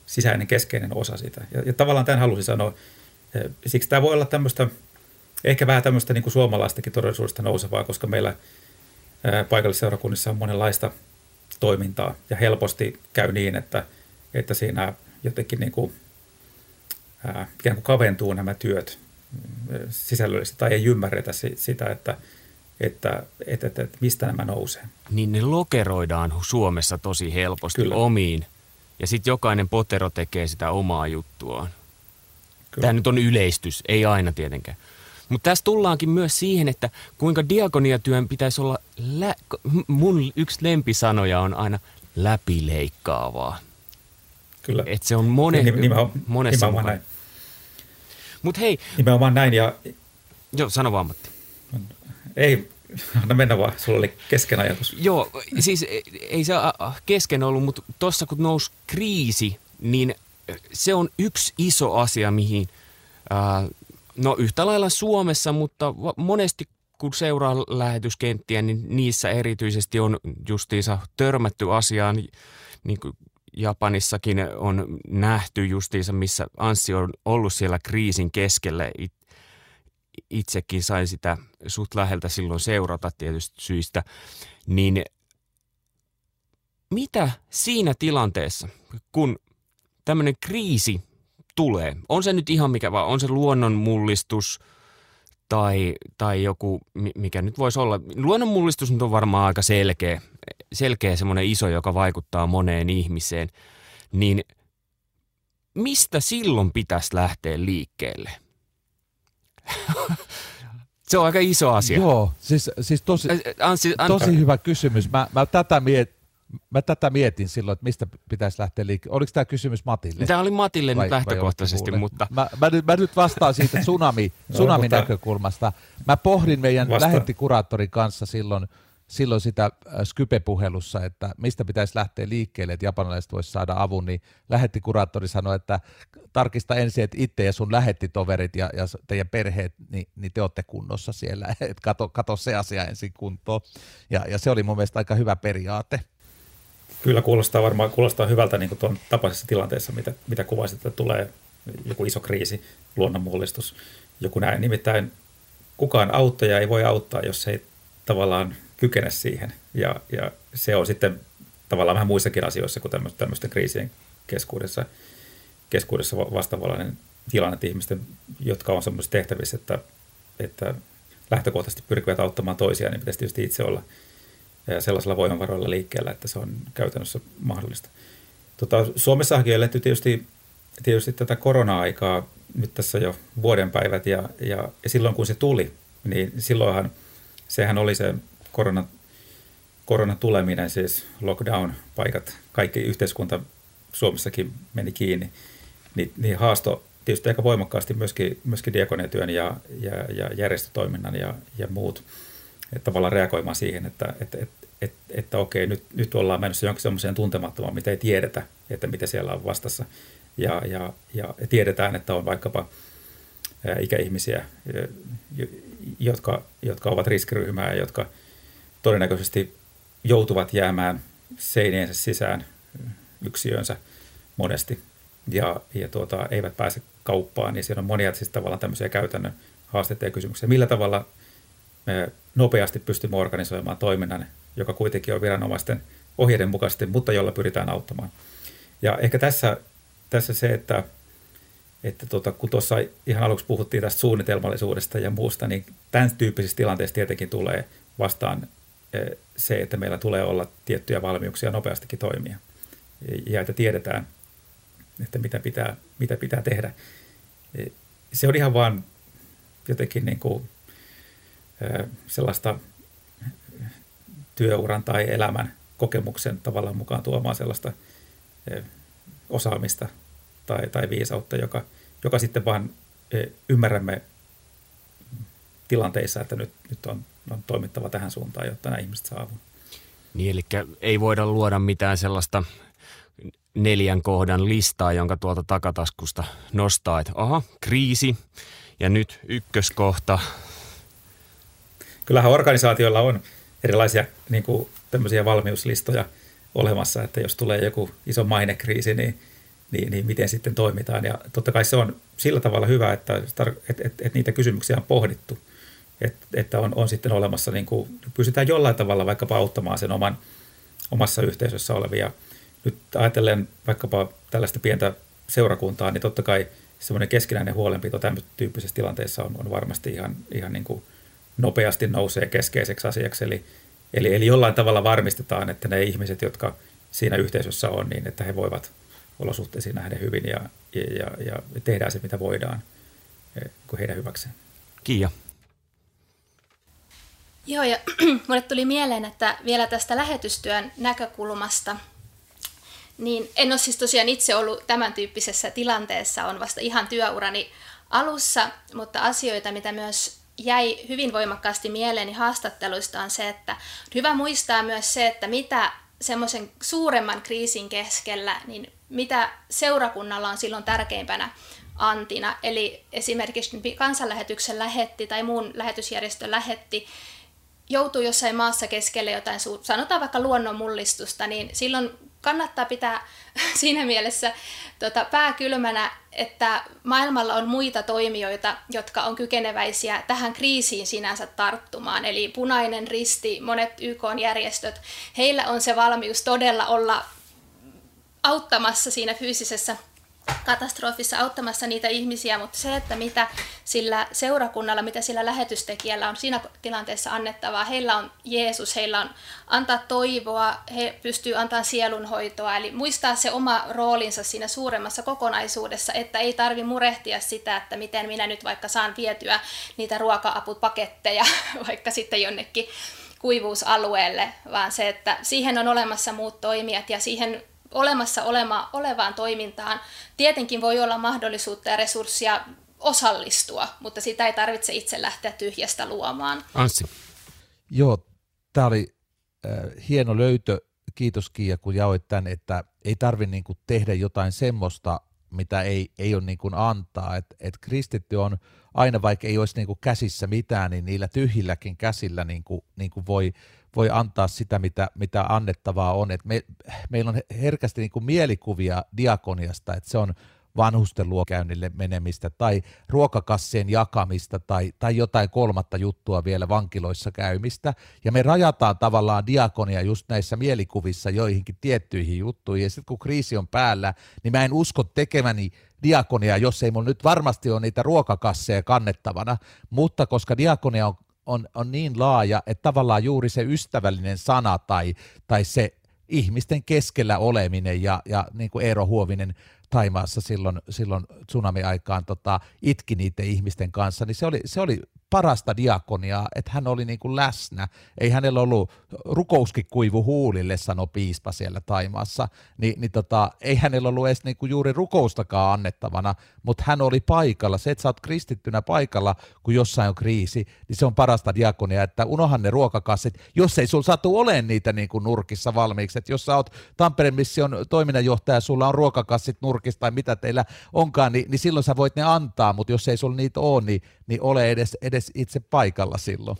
sisäinen keskeinen osa sitä. Ja, ja tavallaan tämän halusin sanoa, siksi tämä voi olla tämmöistä, ehkä vähän tämmöistä niin kuin suomalaistakin todellisuudesta nousevaa, koska meillä paikallisseurakunnissa on monenlaista toimintaa ja helposti käy niin, että, että siinä jotenkin niin kuin, ää, ikään kuin kaventuu nämä työt sisällöllisesti tai ei ymmärretä sitä, että, että, että, että, että mistä nämä nousee. Niin ne lokeroidaan Suomessa tosi helposti Kyllä. omiin ja sitten jokainen potero tekee sitä omaa juttuaan. Kyllä. Tämä nyt on yleistys, ei aina tietenkään. Mutta tässä tullaankin myös siihen, että kuinka diakoniatyön pitäisi olla, lä- mun yksi lempisanoja on aina läpileikkaavaa. Kyllä. Että se on mone, nimenomaan, monessa nimenomaan näin. Mut hei. Nimenomaan näin ja... Joo, sano vaan Matti. Ei, anna mennä vaan, sulla oli kesken ajatus. Joo, siis ei se kesken ollut, mutta tuossa kun nousi kriisi, niin se on yksi iso asia, mihin, ää, no yhtä lailla Suomessa, mutta monesti kun seuraa lähetyskenttiä, niin niissä erityisesti on justiinsa törmätty asiaan, niin kuin Japanissakin on nähty justiinsa, missä Anssi on ollut siellä kriisin keskellä. Itsekin sain sitä suht läheltä silloin seurata tietysti syistä. Niin mitä siinä tilanteessa, kun tämmöinen kriisi tulee, on se nyt ihan mikä vaan, on se luonnonmullistus tai, tai joku, mikä nyt voisi olla. Luonnonmullistus nyt on varmaan aika selkeä, selkeä semmoinen iso, joka vaikuttaa moneen ihmiseen, niin mistä silloin pitäisi lähteä liikkeelle? Se on aika iso asia. Joo, siis, siis tosi, Anssi, tosi hyvä kysymys. Mä, mä tätä miet, Mä tätä mietin silloin, että mistä pitäisi lähteä liikkeelle. Oliko tämä kysymys Matille? Tämä oli Matille vai, nyt lähtökohtaisesti, vai mutta... Mä, mä, nyt, mä nyt vastaan siitä tsunami, tsunami näkökulmasta. Mä pohdin meidän Vasta. lähettikuraattorin kanssa silloin, silloin sitä Skype-puhelussa, että mistä pitäisi lähteä liikkeelle, että japanilaiset voisi saada avun, niin lähettikuraattori sanoi, että tarkista ensin, että itse ja sun lähettitoverit ja, ja teidän perheet, niin, niin te olette kunnossa siellä, että kato, kato se asia ensin kuntoon. Ja, ja se oli mun mielestä aika hyvä periaate. Kyllä kuulostaa varmaan kuulostaa hyvältä niin tuon tapaisessa tilanteessa, mitä, mitä kuvasit, että tulee joku iso kriisi, luonnonmullistus, joku näin. Nimittäin kukaan auttaja ei voi auttaa, jos ei tavallaan kykene siihen. Ja, ja se on sitten tavallaan vähän muissakin asioissa kuin tämmöisten kriisien keskuudessa, keskuudessa vastaavallinen tilanne ihmisten, jotka on semmoisissa tehtävissä, että, että lähtökohtaisesti pyrkivät auttamaan toisiaan, niin pitäisi tietysti itse olla – sellaisilla voimavaroilla liikkeellä, että se on käytännössä mahdollista. Tota, Suomessakin eletty tietysti, tietysti tätä korona-aikaa nyt tässä jo vuoden päivät ja, ja, ja silloin kun se tuli, niin silloinhan sehän oli se korona, koronan tuleminen, siis lockdown-paikat, kaikki yhteiskunta Suomessakin meni kiinni, niin, niin haasto tietysti aika voimakkaasti myöskin, myöskin diakoniatyön ja, ja, ja järjestötoiminnan ja, ja muut – että tavallaan reagoimaan siihen, että, että, että, että, että okei, nyt, nyt ollaan menossa jonkin semmoiseen tuntemattomaan, mitä ei tiedetä, että mitä siellä on vastassa. Ja, ja, ja tiedetään, että on vaikkapa ikäihmisiä, jotka, jotka ovat riskiryhmää ja jotka todennäköisesti joutuvat jäämään seiniensä sisään yksiönsä monesti ja, ja tuota, eivät pääse kauppaan, niin siellä on monia siis tavallaan tämmöisiä käytännön haasteita ja kysymyksiä. Millä tavalla nopeasti pystymme organisoimaan toiminnan, joka kuitenkin on viranomaisten ohjeiden mukaisesti, mutta jolla pyritään auttamaan. Ja ehkä tässä, tässä se, että, että tuota, kun tuossa ihan aluksi puhuttiin tästä suunnitelmallisuudesta ja muusta, niin tämän tyyppisessä tilanteessa tietenkin tulee vastaan e, se, että meillä tulee olla tiettyjä valmiuksia nopeastikin toimia. Ja että tiedetään, että mitä pitää, mitä pitää tehdä. E, se on ihan vaan jotenkin niin kuin sellaista työuran tai elämän kokemuksen tavallaan mukaan tuomaan sellaista osaamista tai, tai viisautta, joka, joka sitten vaan ymmärrämme tilanteissa, että nyt, nyt on, on toimittava tähän suuntaan, jotta nämä ihmiset saa avun. Niin, eli ei voida luoda mitään sellaista neljän kohdan listaa, jonka tuolta takataskusta nostaa, että aha, kriisi ja nyt ykköskohta. Kyllähän organisaatioilla on erilaisia niin kuin, tämmöisiä valmiuslistoja olemassa, että jos tulee joku iso mainekriisi, niin, niin, niin miten sitten toimitaan. Ja totta kai se on sillä tavalla hyvä, että, että, että, että niitä kysymyksiä on pohdittu, että, että on, on sitten olemassa, niin kuin, pystytään jollain tavalla vaikkapa auttamaan sen oman, omassa yhteisössä olevia – nyt ajatellen vaikkapa tällaista pientä seurakuntaa, niin totta kai semmoinen keskinäinen huolenpito tämmöisessä tyyppisessä tilanteessa on, on varmasti ihan, ihan niin kuin nopeasti nousee keskeiseksi asiaksi. Eli, eli, eli jollain tavalla varmistetaan, että ne ihmiset, jotka siinä yhteisössä on, niin että he voivat olosuhteisiin nähdä hyvin ja, ja, ja, ja tehdään se, mitä voidaan eh, kuin heidän hyväkseen. Kiia. Joo, ja mulle tuli mieleen, että vielä tästä lähetystyön näkökulmasta – niin en ole siis tosiaan itse ollut tämän tyyppisessä tilanteessa, on vasta ihan työurani alussa, mutta asioita, mitä myös jäi hyvin voimakkaasti mieleeni haastatteluista on se, että hyvä muistaa myös se, että mitä semmoisen suuremman kriisin keskellä, niin mitä seurakunnalla on silloin tärkeimpänä antina. Eli esimerkiksi kansanlähetyksen lähetti tai muun lähetysjärjestön lähetti joutuu jossain maassa keskelle jotain, sanotaan vaikka luonnonmullistusta, niin silloin kannattaa pitää siinä mielessä tota, pää kylmänä, että maailmalla on muita toimijoita, jotka on kykeneväisiä tähän kriisiin sinänsä tarttumaan. Eli punainen risti, monet YK-järjestöt, heillä on se valmius todella olla auttamassa siinä fyysisessä katastrofissa auttamassa niitä ihmisiä, mutta se, että mitä sillä seurakunnalla, mitä sillä lähetystekijällä on siinä tilanteessa annettavaa, heillä on Jeesus, heillä on antaa toivoa, he pystyy antaa sielunhoitoa, eli muistaa se oma roolinsa siinä suuremmassa kokonaisuudessa, että ei tarvi murehtia sitä, että miten minä nyt vaikka saan vietyä niitä ruoka-apupaketteja vaikka sitten jonnekin kuivuusalueelle, vaan se, että siihen on olemassa muut toimijat ja siihen olemassa olema, olevaan toimintaan tietenkin voi olla mahdollisuutta ja resurssia osallistua, mutta sitä ei tarvitse itse lähteä tyhjästä luomaan. Anssi. Joo, tämä oli äh, hieno löytö. Kiitos Kiia, kun jaoit tämän, että ei tarvitse niinku tehdä jotain semmoista, mitä ei, ei ole niinku antaa. Et, et kristitty on aina, vaikka ei olisi niinku käsissä mitään, niin niillä tyhjilläkin käsillä niinku, niinku voi, voi antaa sitä, mitä, mitä annettavaa on. Et me, meillä on herkästi niin kuin mielikuvia diakoniasta, että se on vanhusten luokäynnille menemistä tai ruokakassien jakamista tai, tai jotain kolmatta juttua vielä vankiloissa käymistä. Ja me rajataan tavallaan diakonia just näissä mielikuvissa joihinkin tiettyihin juttuihin. Ja sitten kun kriisi on päällä, niin mä en usko tekemäni diakonia, jos ei mulla nyt varmasti ole niitä ruokakasseja kannettavana, mutta koska diakonia on on, on niin laaja, että tavallaan juuri se ystävällinen sana tai, tai se ihmisten keskellä oleminen ja, ja niin kuin Eero Huovinen Taimaassa silloin, silloin tsunami-aikaan tota, itki niiden ihmisten kanssa, niin se oli, se oli parasta diakoniaa, että hän oli niin kuin läsnä. Ei hänellä ollut rukouskin kuivu huulille, sanoi piispa siellä Taimaassa, Ni, niin tota, ei hänellä ollut edes niin kuin juuri rukoustakaan annettavana, mutta hän oli paikalla. Se, että sä oot kristittynä paikalla, kun jossain on kriisi, niin se on parasta diakonia, että unohan ne ruokakassit, jos ei sulla satu ole niitä niin kuin nurkissa valmiiksi. Että jos sä oot Tampereen mission toiminnanjohtaja, sulla on ruokakassit nurkissa tai mitä teillä onkaan, niin, niin silloin sä voit ne antaa, mutta jos ei sulla niitä ole, niin, niin ole edes, edes itse paikalla silloin.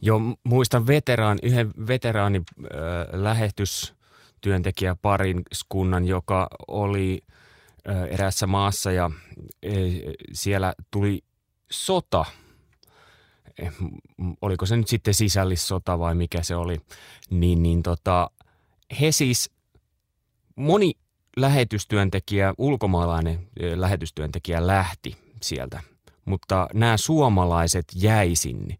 Joo, muistan veteraan, yhden veteraani äh, lähetystyöntekijä parin kunnan, joka oli äh, erässä maassa ja äh, siellä tuli sota. Eh, oliko se nyt sitten sisällissota vai mikä se oli, niin, niin tota, he siis, moni lähetystyöntekijä, ulkomaalainen lähetystyöntekijä lähti sieltä mutta nämä suomalaiset jäi sinne,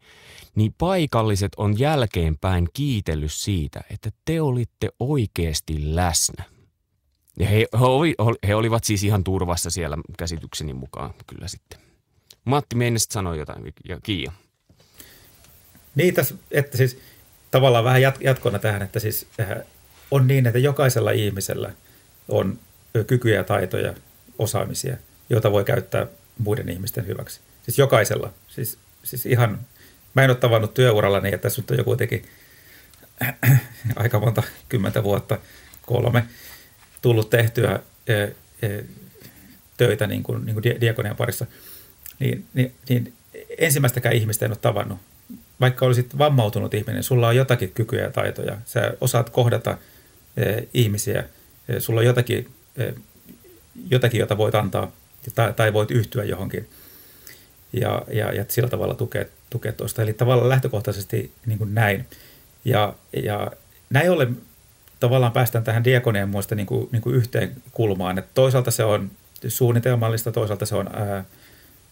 niin paikalliset on jälkeenpäin kiitellyt siitä, että te olitte oikeasti läsnä. Ja he, he, he olivat siis ihan turvassa siellä käsitykseni mukaan kyllä sitten. Matti meinasit sanoa jotain ja Kiia. Niin, tässä, että siis tavallaan vähän jatkona tähän, että siis äh, on niin, että jokaisella ihmisellä on kykyjä ja taitoja, osaamisia, joita voi käyttää muiden ihmisten hyväksi. Siis jokaisella. Siis, siis ihan, mä en ole tavannut työuralla niin, että tässä on jo kuitenkin aika monta kymmentä vuotta, kolme. tullut tehtyä töitä niin kuin, niin kuin diakonian parissa, niin, niin, niin ensimmäistäkään ihmistä en ole tavannut. Vaikka olisit vammautunut ihminen, sulla on jotakin kykyjä ja taitoja. Sä osaat kohdata ihmisiä. Sulla on jotakin, jotakin jota voit antaa tai, tai voit yhtyä johonkin ja, ja, ja sillä tavalla tukea, tukea tuosta. Eli tavallaan lähtökohtaisesti niin kuin näin. Ja, ja näin ollen tavallaan päästään tähän diakonian muista niin kuin, niin kuin yhteen kulmaan. Että toisaalta se on suunnitelmallista, toisaalta se on ää,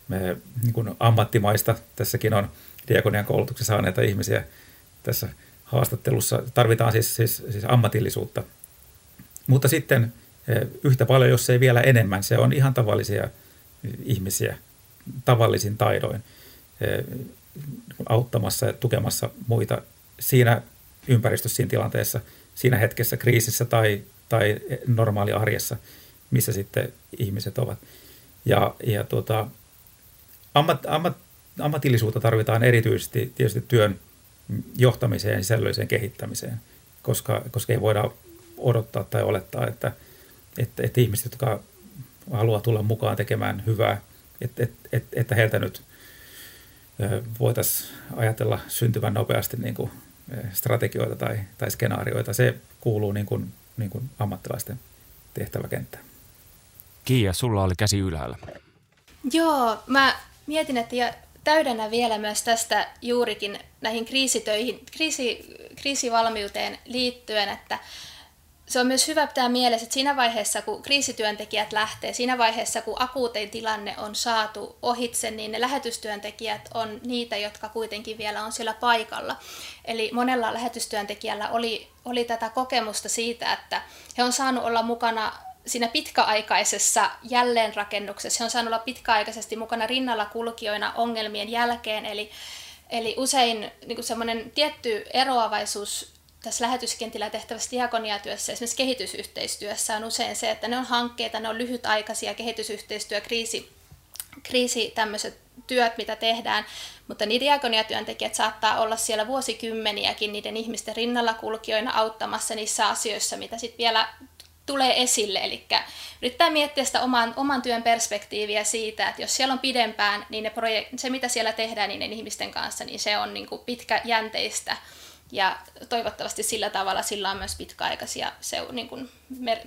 me, niin kuin ammattimaista. Tässäkin on diakonian koulutuksen saaneita ihmisiä tässä haastattelussa. Tarvitaan siis, siis, siis ammatillisuutta. Mutta sitten yhtä paljon, jos ei vielä enemmän, se on ihan tavallisia ihmisiä tavallisin taidoin auttamassa ja tukemassa muita siinä ympäristössä, siinä tilanteessa, siinä hetkessä, kriisissä tai, tai normaali arjessa, missä sitten ihmiset ovat. Ja, ja tuota, ammat, ammat, ammatillisuutta tarvitaan erityisesti tietysti työn johtamiseen ja sisällölliseen kehittämiseen, koska, koska ei voida odottaa tai olettaa, että, että, että ihmiset, jotka haluaa tulla mukaan tekemään hyvää, että, että, että, että heiltä nyt voitaisiin ajatella syntyvän nopeasti niin kuin strategioita tai, tai skenaarioita. Se kuuluu niin kuin, niin kuin ammattilaisten tehtäväkenttään. Kiia, sulla oli käsi ylhäällä. Joo, mä mietin, että ja täydennä vielä myös tästä juurikin näihin kriisitöihin, kriisi, kriisivalmiuteen liittyen, että se on myös hyvä pitää mielessä, että siinä vaiheessa, kun kriisityöntekijät lähtee, siinä vaiheessa, kun akuutein tilanne on saatu ohitse, niin ne lähetystyöntekijät on niitä, jotka kuitenkin vielä on siellä paikalla. Eli monella lähetystyöntekijällä oli, oli tätä kokemusta siitä, että he on saanut olla mukana siinä pitkäaikaisessa jälleenrakennuksessa. He on saanut olla pitkäaikaisesti mukana rinnalla kulkijoina ongelmien jälkeen, eli, eli usein niin semmoinen tietty eroavaisuus tässä lähetyskentillä tehtävässä diakoniatyössä, esimerkiksi kehitysyhteistyössä on usein se, että ne on hankkeita, ne on lyhytaikaisia kehitysyhteistyö, kriisi, kriisi tämmöiset työt, mitä tehdään, mutta niin diakoniatyöntekijät saattaa olla siellä vuosikymmeniäkin niiden ihmisten rinnalla kulkijoina auttamassa niissä asioissa, mitä sitten vielä tulee esille. Eli yrittää miettiä sitä oman, oman työn perspektiiviä siitä, että jos siellä on pidempään, niin ne projek- se mitä siellä tehdään niiden ihmisten kanssa, niin se on niin kuin pitkäjänteistä ja toivottavasti sillä tavalla sillä on myös pitkäaikaisia, se, niin kuin, mer,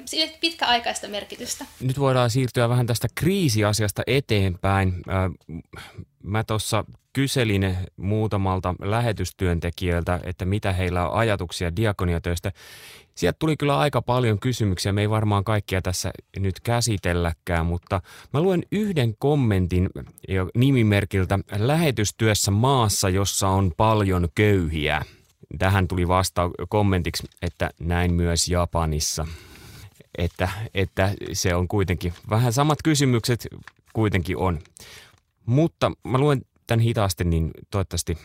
pitkäaikaista merkitystä. Nyt voidaan siirtyä vähän tästä kriisiasiasta eteenpäin. Mä tuossa kyselin muutamalta lähetystyöntekijältä, että mitä heillä on ajatuksia diakoniatöistä. Sieltä tuli kyllä aika paljon kysymyksiä. Me ei varmaan kaikkia tässä nyt käsitelläkään, mutta mä luen yhden kommentin nimimerkiltä lähetystyössä maassa, jossa on paljon köyhiä – Tähän tuli vasta kommentiksi, että näin myös Japanissa. Että, että se on kuitenkin vähän samat kysymykset kuitenkin on. Mutta mä luen tämän hitaasti, niin toivottavasti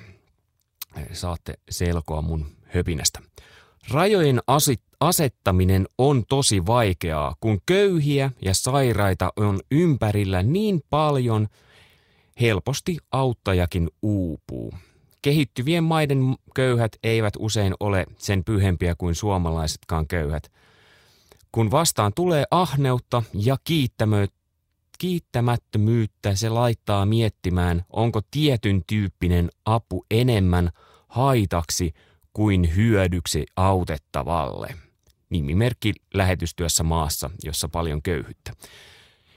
saatte selkoa mun höpinästä. Rajojen asettaminen on tosi vaikeaa, kun köyhiä ja sairaita on ympärillä niin paljon, helposti auttajakin uupuu. Kehittyvien maiden köyhät eivät usein ole sen pyhempiä kuin suomalaisetkaan köyhät. Kun vastaan tulee ahneutta ja kiittämättömyyttä, se laittaa miettimään, onko tietyn tyyppinen apu enemmän haitaksi kuin hyödyksi autettavalle. Nimimerkki lähetystyössä maassa, jossa paljon köyhyyttä.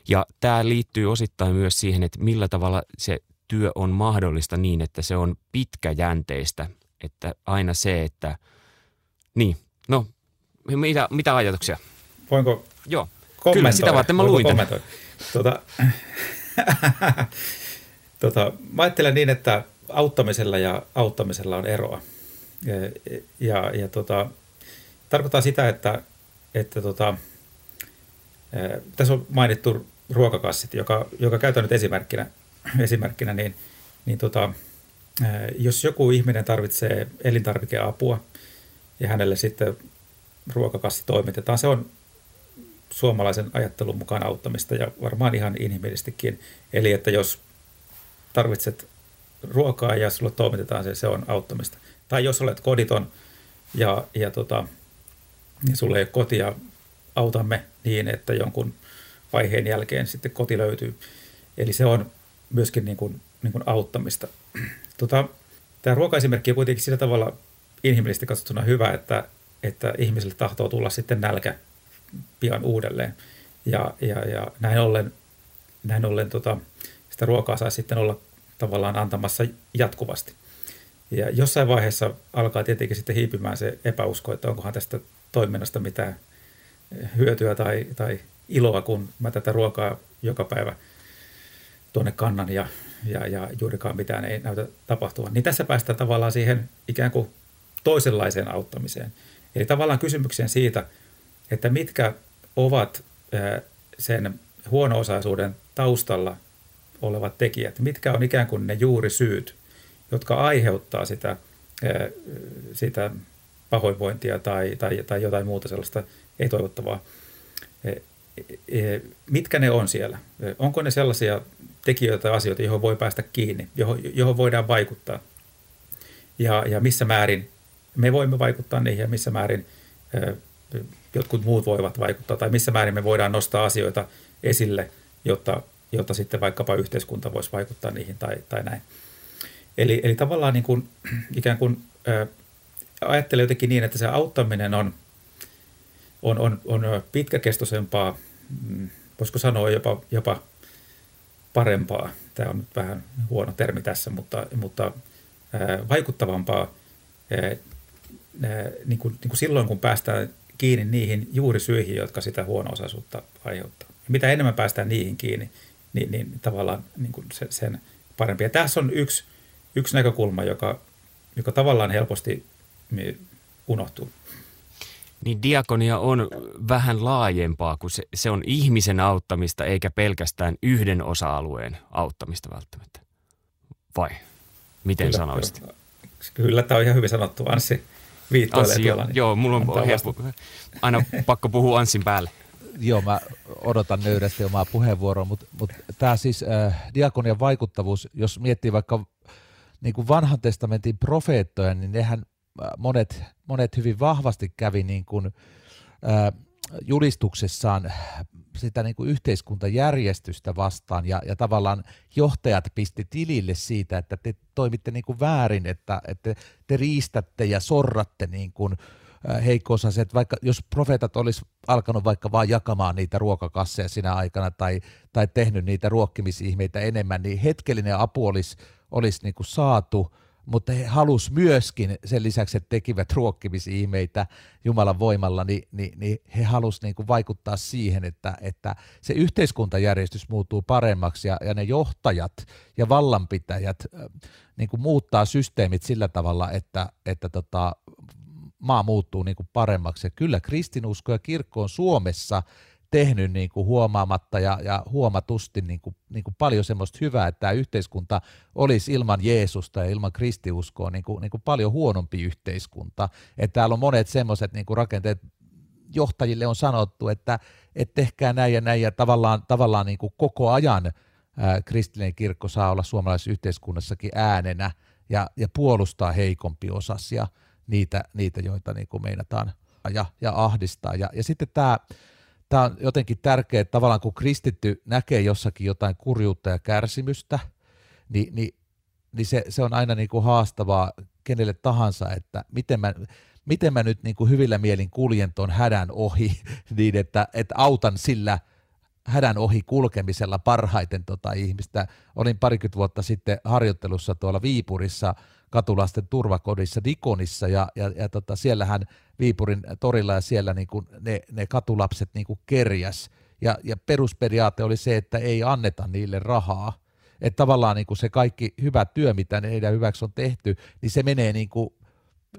Ja tämä liittyy osittain myös siihen, että millä tavalla se työ on mahdollista niin, että se on pitkäjänteistä. Että aina se, että niin, no, mitä, mitä ajatuksia? Voinko Joo, kyllä sitä varten mä luin Tuota, tuota, mä ajattelen niin, että auttamisella ja auttamisella on eroa. Ja, ja, ja tota, tarkoittaa sitä, että, että tota, tässä on mainittu ruokakassit, joka, joka käytän nyt esimerkkinä – esimerkkinä, niin, niin tota, jos joku ihminen tarvitsee elintarvikeapua ja hänelle sitten ruokakassi toimitetaan, se on suomalaisen ajattelun mukaan auttamista ja varmaan ihan inhimillistikin. Eli että jos tarvitset ruokaa ja sulle toimitetaan se, se on auttamista. Tai jos olet koditon ja, ja, tota, ja sulle ei ole kotia, autamme niin, että jonkun vaiheen jälkeen sitten koti löytyy. Eli se on myöskin niin kuin, niin kuin auttamista. Tota, tämä ruokaesimerkki on kuitenkin sillä tavalla inhimillisesti katsottuna hyvä, että, että ihmisille tahtoo tulla sitten nälkä pian uudelleen. Ja, ja, ja näin ollen, näin ollen tota, sitä ruokaa saisi sitten olla tavallaan antamassa jatkuvasti. Ja jossain vaiheessa alkaa tietenkin sitten hiipimään se epäusko, että onkohan tästä toiminnasta mitään hyötyä tai, tai iloa, kun mä tätä ruokaa joka päivä tuonne kannan ja, ja, ja juurikaan mitään ei näytä tapahtuvan. Niin tässä päästään tavallaan siihen ikään kuin toisenlaiseen auttamiseen. Eli tavallaan kysymykseen siitä, että mitkä ovat sen huono-osaisuuden taustalla olevat tekijät, mitkä on ikään kuin ne juurisyyt, jotka aiheuttaa sitä, sitä pahoinvointia tai, tai, tai jotain muuta sellaista ei-toivottavaa. Mitkä ne on siellä? Onko ne sellaisia tekijöitä tai asioita, johon voi päästä kiinni, johon, johon voidaan vaikuttaa? Ja, ja missä määrin me voimme vaikuttaa niihin ja missä määrin jotkut muut voivat vaikuttaa tai missä määrin me voidaan nostaa asioita esille, jotta, jotta sitten vaikkapa yhteiskunta voisi vaikuttaa niihin tai, tai näin. Eli, eli tavallaan niin kuin, ikään kuin ää, ajattelen jotenkin niin, että se auttaminen on, on, on, on pitkäkestoisempaa, voisiko sanoa jopa, jopa parempaa, tämä on nyt vähän huono termi tässä, mutta, mutta vaikuttavampaa niin kuin, niin kuin silloin, kun päästään kiinni niihin juurisyihin, jotka sitä huono-osaisuutta aiheuttaa. Ja mitä enemmän päästään niihin kiinni, niin, niin tavallaan niin kuin se, sen parempi. Ja tässä on yksi, yksi näkökulma, joka, joka tavallaan helposti unohtuu. Niin diakonia on vähän laajempaa, kuin se, se on ihmisen auttamista eikä pelkästään yhden osa-alueen auttamista välttämättä. Vai miten kyllä, sanoisit? Kyllä, kyllä, tämä on ihan hyvin sanottu, Anssi viittoilee Anssi, joo, niin joo, mulla on helppo, aina pakko puhua Anssin päälle. Joo, mä odotan nöyrästi omaa puheenvuoroa, mutta, mutta tämä siis äh, diakonian vaikuttavuus, jos miettii vaikka niin kuin vanhan testamentin profeettoja, niin nehän monet, monet hyvin vahvasti kävi niin kuin, äh, julistuksessaan sitä niin kuin yhteiskuntajärjestystä vastaan ja, ja tavallaan johtajat pisti tilille siitä, että te toimitte niin kuin väärin, että, että te riistätte ja sorratte niin kuin heikko että vaikka jos profeetat olisi alkanut vaikka vaan jakamaan niitä ruokakasseja sinä aikana tai, tai tehnyt niitä ruokkimisihmeitä enemmän, niin hetkellinen apu olisi, olisi niin kuin saatu, mutta he halus myöskin sen lisäksi, että tekivät ruokkimisihmeitä Jumalan voimalla, niin, niin, niin he halus niin kuin vaikuttaa siihen, että, että se yhteiskuntajärjestys muuttuu paremmaksi ja, ja ne johtajat ja vallanpitäjät niin kuin muuttaa systeemit sillä tavalla, että, että tota, maa muuttuu niin kuin paremmaksi. Ja kyllä kristinusko ja kirkko on Suomessa tehnyt niin kuin huomaamatta ja, ja huomatusti niin kuin, niin kuin paljon semmoista hyvää, että tämä yhteiskunta olisi ilman Jeesusta ja ilman kristiuskoa niin kuin, niin kuin paljon huonompi yhteiskunta. Että täällä on monet semmoiset niin kuin rakenteet, johtajille on sanottu, että, että tehkää näin ja näin ja tavallaan, tavallaan niin kuin koko ajan ää, kristillinen kirkko saa olla suomalaisessa yhteiskunnassakin äänenä ja, ja puolustaa heikompi osasia niitä, niitä joita niin kuin meinataan ja, ja ahdistaa. Ja, ja sitten tämä, tämä on jotenkin tärkeää, että tavallaan kun kristitty näkee jossakin jotain kurjuutta ja kärsimystä, niin, niin, niin se, se on aina niin kuin haastavaa kenelle tahansa, että miten mä, miten mä nyt niin kuin hyvillä mielin kuljen tuon hädän ohi, niin että, että autan sillä hädän ohi kulkemisella parhaiten tota ihmistä. Olin parikymmentä vuotta sitten harjoittelussa tuolla Viipurissa – katulasten turvakodissa Dikonissa ja, ja, ja tota, siellähän Viipurin torilla ja siellä niin kuin ne, ne katulapset niin kuin kerjäs ja, ja perusperiaate oli se, että ei anneta niille rahaa. Että tavallaan niin kuin se kaikki hyvä työ, mitä heidän hyväksi on tehty, niin se menee niin kuin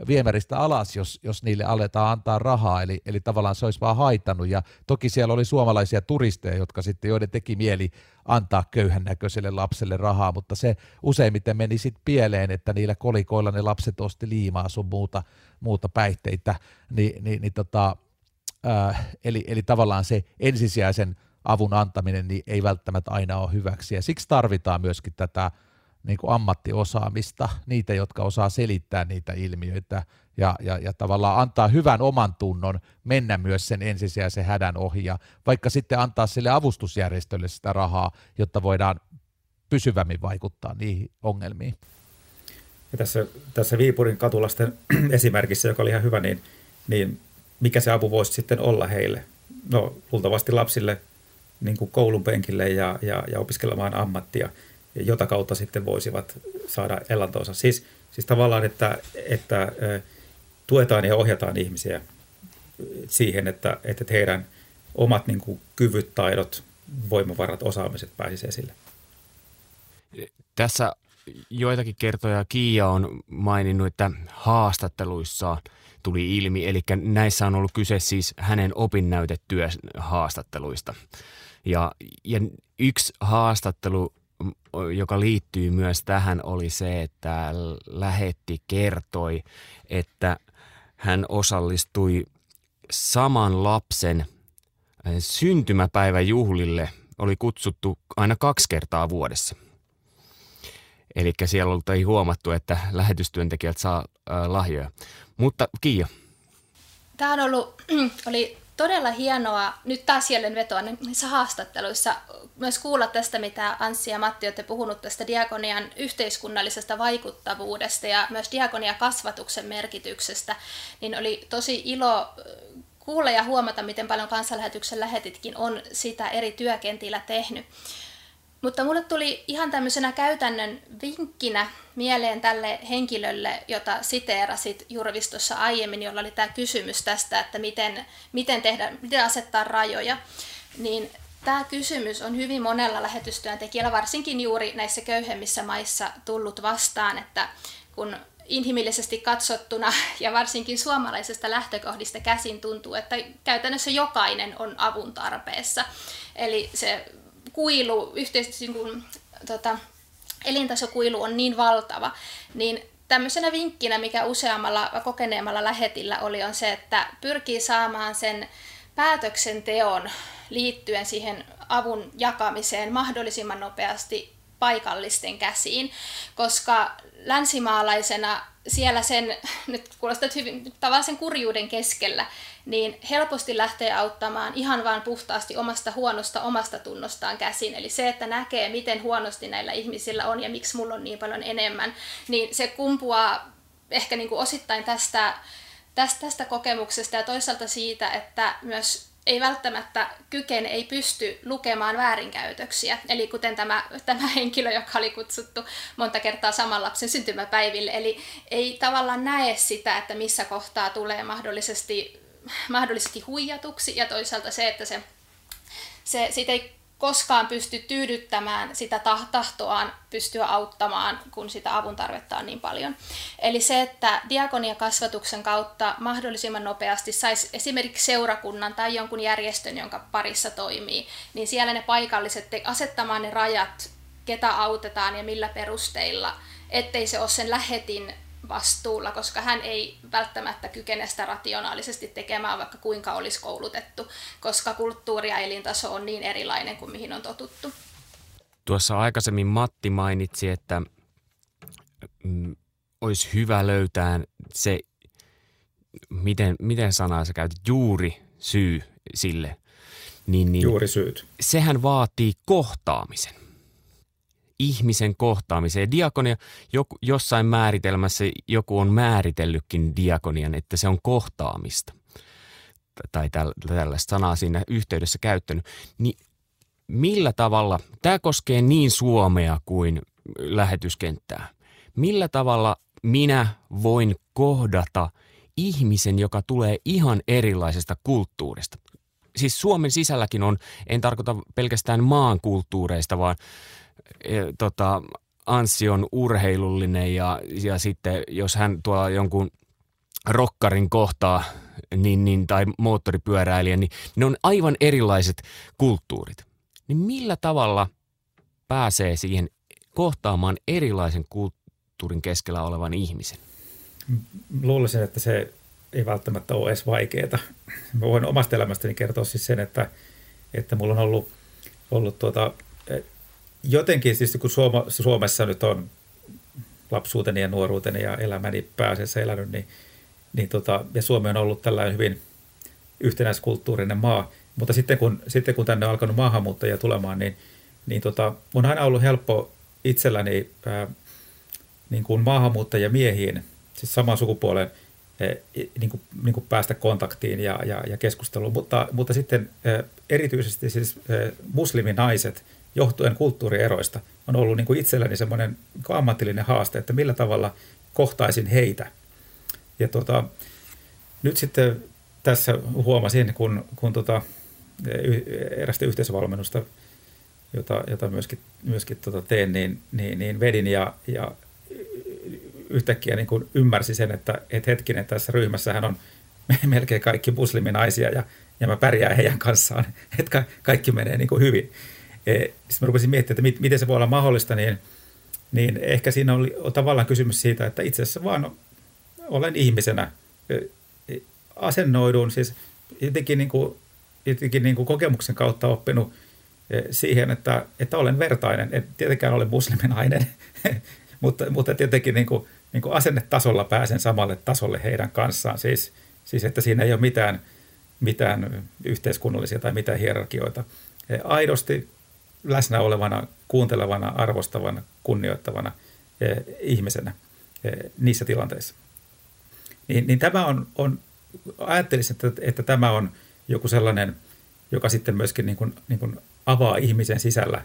viemäristä alas, jos, jos niille aletaan antaa rahaa, eli, eli tavallaan se olisi vaan haitannut, ja toki siellä oli suomalaisia turisteja, jotka sitten, joiden teki mieli antaa köyhän näköiselle lapselle rahaa, mutta se useimmiten meni sitten pieleen, että niillä kolikoilla ne lapset osti liimaa sun muuta, muuta päihteitä, Ni, niin, niin tota, äh, eli, eli tavallaan se ensisijaisen avun antaminen niin ei välttämättä aina ole hyväksi, ja siksi tarvitaan myöskin tätä niin kuin ammattiosaamista, niitä, jotka osaa selittää niitä ilmiöitä ja, ja, ja tavallaan antaa hyvän oman tunnon mennä myös sen ensisijaisen hädän ohi ja vaikka sitten antaa sille avustusjärjestölle sitä rahaa, jotta voidaan pysyvämmin vaikuttaa niihin ongelmiin. Ja tässä, tässä Viipurin katulasten esimerkissä, joka oli ihan hyvä, niin, niin mikä se apu voisi sitten olla heille? No luultavasti lapsille niin kuin koulun penkille ja, ja, ja opiskelemaan ammattia, jota kautta sitten voisivat saada elantonsa. Siis, siis tavallaan, että, että tuetaan ja ohjataan ihmisiä siihen, että, että heidän omat niin kuin, kyvyt, taidot, voimavarat, osaamiset pääsisivät esille. Tässä joitakin kertoja Kiia on maininnut, että haastatteluissa tuli ilmi, eli näissä on ollut kyse siis hänen opinnäytetyön haastatteluista. Ja, ja yksi haastattelu, joka liittyy myös tähän, oli se, että lähetti kertoi, että hän osallistui saman lapsen syntymäpäiväjuhlille, oli kutsuttu aina kaksi kertaa vuodessa – Eli siellä oltiin huomattu, että lähetystyöntekijät saa äh, lahjoja. Mutta Kiia. Tämä on ollut, oli todella hienoa, nyt taas jälleen vetoa niissä haastatteluissa, myös kuulla tästä, mitä Anssi ja Matti olette puhunut tästä diakonian yhteiskunnallisesta vaikuttavuudesta ja myös diakonia kasvatuksen merkityksestä, niin oli tosi ilo kuulla ja huomata, miten paljon kansanlähetyksen lähetitkin on sitä eri työkentillä tehnyt. Mutta mulle tuli ihan tämmöisenä käytännön vinkkinä mieleen tälle henkilölle, jota siteerasit Jurvistossa aiemmin, jolla oli tämä kysymys tästä, että miten, miten, tehdä, miten asettaa rajoja. Niin tämä kysymys on hyvin monella lähetystyöntekijällä, varsinkin juuri näissä köyhemmissä maissa tullut vastaan, että kun inhimillisesti katsottuna ja varsinkin suomalaisesta lähtökohdista käsin tuntuu, että käytännössä jokainen on avun tarpeessa. Eli se kuilu, yhteis, niin kuin, tota, elintasokuilu on niin valtava, niin tämmöisenä vinkkinä, mikä useammalla kokeneemmalla lähetillä oli, on se, että pyrkii saamaan sen päätöksenteon liittyen siihen avun jakamiseen mahdollisimman nopeasti paikallisten käsiin, koska länsimaalaisena siellä sen, nyt kuulostaa hyvin, tavallaan sen kurjuuden keskellä, niin helposti lähtee auttamaan ihan vain puhtaasti omasta huonosta omasta tunnostaan käsin. Eli se, että näkee, miten huonosti näillä ihmisillä on ja miksi mulla on niin paljon enemmän, niin se kumpuaa ehkä niin kuin osittain tästä, tästä, tästä kokemuksesta ja toisaalta siitä, että myös ei välttämättä kykene, ei pysty lukemaan väärinkäytöksiä. Eli kuten tämä, tämä henkilö, joka oli kutsuttu monta kertaa saman lapsen syntymäpäiville, eli ei tavallaan näe sitä, että missä kohtaa tulee mahdollisesti, mahdollisesti huijatuksi, ja toisaalta se, että se, se, siitä ei koskaan pysty tyydyttämään sitä tahtoaan pystyä auttamaan, kun sitä avun tarvetta on niin paljon. Eli se, että diakoniakasvatuksen kautta mahdollisimman nopeasti saisi esimerkiksi seurakunnan tai jonkun järjestön, jonka parissa toimii, niin siellä ne paikalliset asettamaan ne rajat, ketä autetaan ja millä perusteilla, ettei se ole sen lähetin vastuulla, koska hän ei välttämättä kykene sitä rationaalisesti tekemään, vaikka kuinka olisi koulutettu, koska kulttuuri ja elintaso on niin erilainen kuin mihin on totuttu. Tuossa aikaisemmin Matti mainitsi, että mm, olisi hyvä löytää se, miten, miten sanaa sä käytit, juuri syy sille. Niin, niin, juuri syyt. Sehän vaatii kohtaamisen ihmisen kohtaamiseen. Diakonia, joku, jossain määritelmässä joku on määritellytkin diakonian, että se on kohtaamista. Tai tällaista sanaa siinä yhteydessä käyttänyt. Niin millä tavalla, tämä koskee niin Suomea kuin lähetyskenttää. Millä tavalla minä voin kohdata ihmisen, joka tulee ihan erilaisesta kulttuurista? Siis Suomen sisälläkin on, en tarkoita pelkästään maan kulttuureista, vaan tota, Anssi on urheilullinen ja, ja sitten jos hän tuolla jonkun rokkarin kohtaa niin, niin, tai moottoripyöräilijä, niin ne on aivan erilaiset kulttuurit. Niin millä tavalla pääsee siihen kohtaamaan erilaisen kulttuurin keskellä olevan ihmisen? Luulisin, että se ei välttämättä ole edes vaikeaa. Mä voin omasta elämästäni kertoa siis sen, että, että mulla on ollut, ollut tuota, jotenkin, siis kun Suoma, Suomessa nyt on lapsuuteni ja nuoruuteni ja elämäni pääasiassa elänyt, niin, niin tota, ja Suomi on ollut tällainen hyvin yhtenäiskulttuurinen maa, mutta sitten kun, sitten kun tänne on alkanut maahanmuuttajia tulemaan, niin, niin tota, on aina ollut helppo itselläni ää, niin kuin maahanmuuttajia miehiin, siis saman sukupuolen, niin kuin, niin kuin päästä kontaktiin ja, ja, ja keskusteluun, mutta, mutta sitten erityisesti siis musliminaiset johtuen kulttuurieroista on ollut niin kuin itselläni semmoinen ammatillinen haaste, että millä tavalla kohtaisin heitä. Ja tota, nyt sitten tässä huomasin, kun, kun tota, erästä yhteisvalmennusta, jota, jota myöskin, myöskin tota teen, niin, niin, niin vedin ja, ja yhtäkkiä niin kuin ymmärsi sen, että, että hetkinen, tässä ryhmässähän on melkein kaikki musliminaisia ja, ja mä pärjään heidän kanssaan, että kaikki menee niin kuin hyvin. E, sitten mä rupesin miettimään, että miten se voi olla mahdollista, niin, niin ehkä siinä oli tavallaan kysymys siitä, että itse asiassa vaan olen ihmisenä, e, e, asennoidun, siis jotenkin, niin kuin, jotenkin niin kuin kokemuksen kautta oppinut siihen, että, että olen vertainen. En tietenkään ole musliminainen, mutta, mutta tietenkin niin kuin, niin kuin asennetasolla pääsen samalle tasolle heidän kanssaan. Siis, siis että siinä ei ole mitään, mitään yhteiskunnallisia tai mitään hierarkioita. Aidosti läsnä olevana, kuuntelevana, arvostavana, kunnioittavana eh, ihmisenä eh, niissä tilanteissa. Niin, niin tämä on, on ajattelisin, että, että tämä on joku sellainen, joka sitten myöskin niin kuin, niin kuin avaa ihmisen sisällä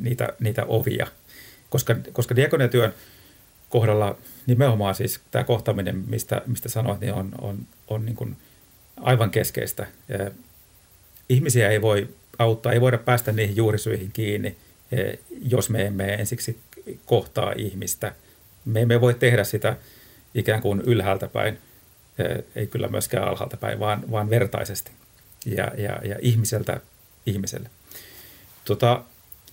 niitä, niitä ovia. Koska, koska diakoniatyön kohdalla nimenomaan siis tämä kohtaaminen, mistä, mistä sanoit, niin on, on, on niin kuin aivan keskeistä. Ihmisiä ei voi auttaa, ei voida päästä niihin juurisyihin kiinni, jos me emme ensiksi kohtaa ihmistä. Me emme voi tehdä sitä ikään kuin ylhäältä päin, ei kyllä myöskään alhaalta päin, vaan, vaan vertaisesti ja, ja, ja ihmiseltä ihmiselle. Tota,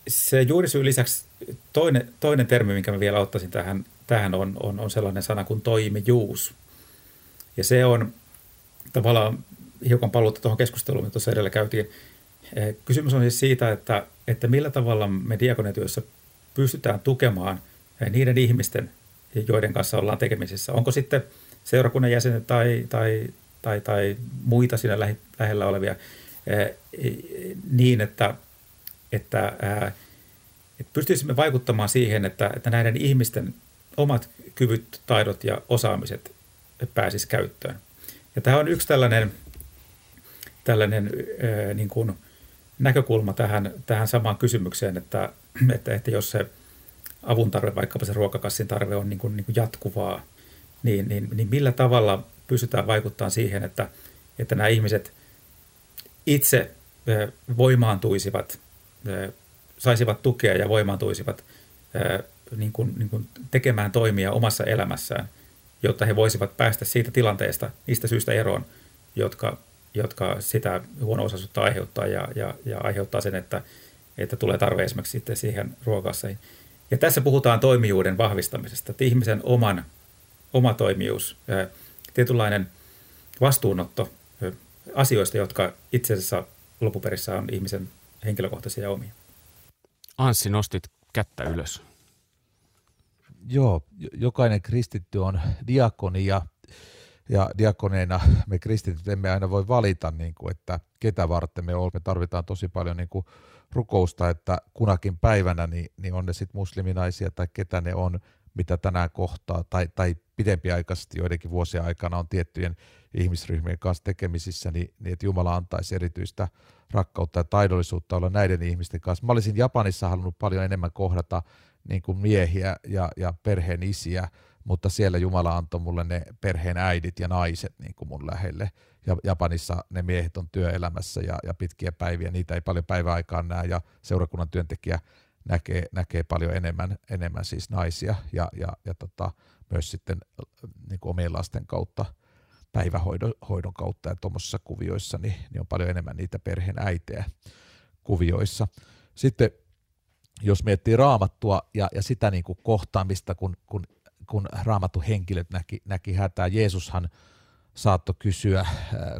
se juurisyy lisäksi toinen, toinen termi, minkä mä vielä ottaisin tähän, tähän on, on, on sellainen sana kuin toimijuus. Ja se on tavallaan hiukan paluutta tuohon keskusteluun, mitä tuossa edellä käytiin. Eh, kysymys on siis siitä, että, että millä tavalla me diakoniatyössä pystytään tukemaan eh, niiden ihmisten, joiden kanssa ollaan tekemisissä. Onko sitten seurakunnan jäsenet tai, tai, tai, tai muita siinä lähellä olevia eh, niin, että että, että pystyisimme vaikuttamaan siihen, että, että näiden ihmisten omat kyvyt, taidot ja osaamiset pääsis käyttöön. Ja tämä on yksi tällainen, tällainen niin kuin näkökulma tähän, tähän samaan kysymykseen, että, että, että jos se avun tarve, vaikkapa se ruokakassin tarve on niin kuin, niin kuin jatkuvaa, niin, niin, niin millä tavalla pystytään vaikuttamaan siihen, että, että nämä ihmiset itse voimaantuisivat saisivat tukea ja voimaantuisivat niin kuin, niin kuin tekemään toimia omassa elämässään, jotta he voisivat päästä siitä tilanteesta, niistä syistä eroon, jotka, jotka sitä huono aiheuttaa ja, ja, ja aiheuttaa sen, että, että tulee tarve esimerkiksi sitten siihen ruokassa. Ja tässä puhutaan toimijuuden vahvistamisesta, että ihmisen oman, oma toimijuus, tietynlainen vastuunotto asioista, jotka itse asiassa lopuperissä on ihmisen henkilökohtaisia omia. Anssi, nostit kättä ylös. Joo, jokainen kristitty on diakoni ja, diakoneina me kristityt emme aina voi valita, niin kuin, että ketä varten me olemme. Me tarvitaan tosi paljon niin kuin rukousta, että kunakin päivänä niin, niin on ne sitten musliminaisia tai ketä ne on, mitä tänään kohtaa, tai, tai pidempiaikaisesti joidenkin vuosien aikana on tiettyjen ihmisryhmien kanssa tekemisissä, niin, niin että Jumala antaisi erityistä rakkautta ja taidollisuutta olla näiden ihmisten kanssa. Mä olisin Japanissa halunnut paljon enemmän kohdata niin kuin miehiä ja, ja perheen isiä, mutta siellä Jumala antoi mulle ne perheen äidit ja naiset niin kuin mun lähelle. Ja Japanissa ne miehet on työelämässä ja, ja pitkiä päiviä, niitä ei paljon päiväaikaan näe ja seurakunnan työntekijä näkee, näkee paljon enemmän, enemmän siis naisia ja, ja, ja tota, myös sitten niin kuin omien lasten kautta päivähoidon hoidon kautta ja tuommoisissa kuvioissa, niin, niin on paljon enemmän niitä perheen äitejä kuvioissa. Sitten jos miettii raamattua ja, ja sitä niin kuin kohtaamista, kun, kun, kun raamattu henkilöt näki, näki hätää, Jeesushan saattoi kysyä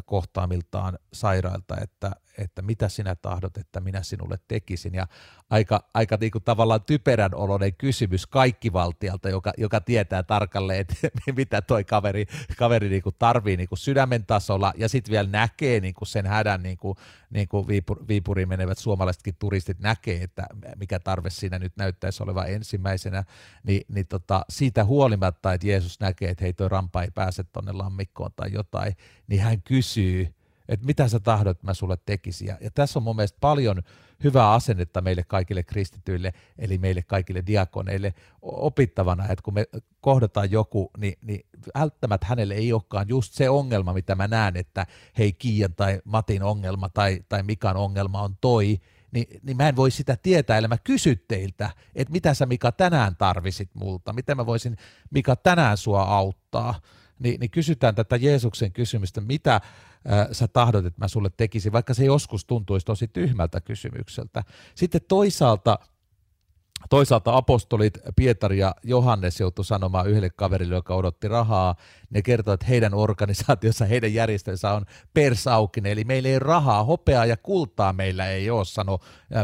kohtaamiltaan sairailta, että, että mitä sinä tahdot, että minä sinulle tekisin. Ja aika, aika niin kuin tavallaan typerän oloinen kysymys kaikkivaltialta, joka, joka tietää tarkalleen, että mitä toi kaveri, kaveri niin kuin tarvii niin kuin sydämen tasolla ja sitten vielä näkee niin kuin sen hädän, niin kuin, niin kuin Viipur, Viipuriin menevät suomalaisetkin turistit näkee, että mikä tarve siinä nyt näyttäisi olevan ensimmäisenä, niin, niin tota, siitä huolimatta, että Jeesus näkee, että hei toi rampa ei pääse tuonne lammikkoon tai jotain, niin hän kysyy, että mitä sä tahdot, että mä sulle tekisin. Ja, ja tässä on mun mielestä paljon hyvää asennetta meille kaikille kristityille, eli meille kaikille diakoneille opittavana, että kun me kohdataan joku, niin, niin välttämättä hänelle ei olekaan just se ongelma, mitä mä näen, että hei Kiian tai Matin ongelma tai, tai Mikan ongelma on toi, niin, niin mä en voi sitä tietää, eli mä kysyn teiltä, että mitä sä Mika tänään tarvisit multa, miten mä voisin Mika tänään sua auttaa, niin, niin kysytään tätä Jeesuksen kysymystä, mitä äh, sä tahdot, että mä sulle tekisin, vaikka se joskus tuntuisi tosi tyhmältä kysymykseltä. Sitten toisaalta Toisaalta apostolit Pietari ja Johannes joutu sanomaan yhdelle kaverille, joka odotti rahaa. Ne kertoi, että heidän organisaationsa, heidän järjestönsä on persaukinen, eli meillä ei rahaa, hopeaa ja kultaa meillä ei ole, sano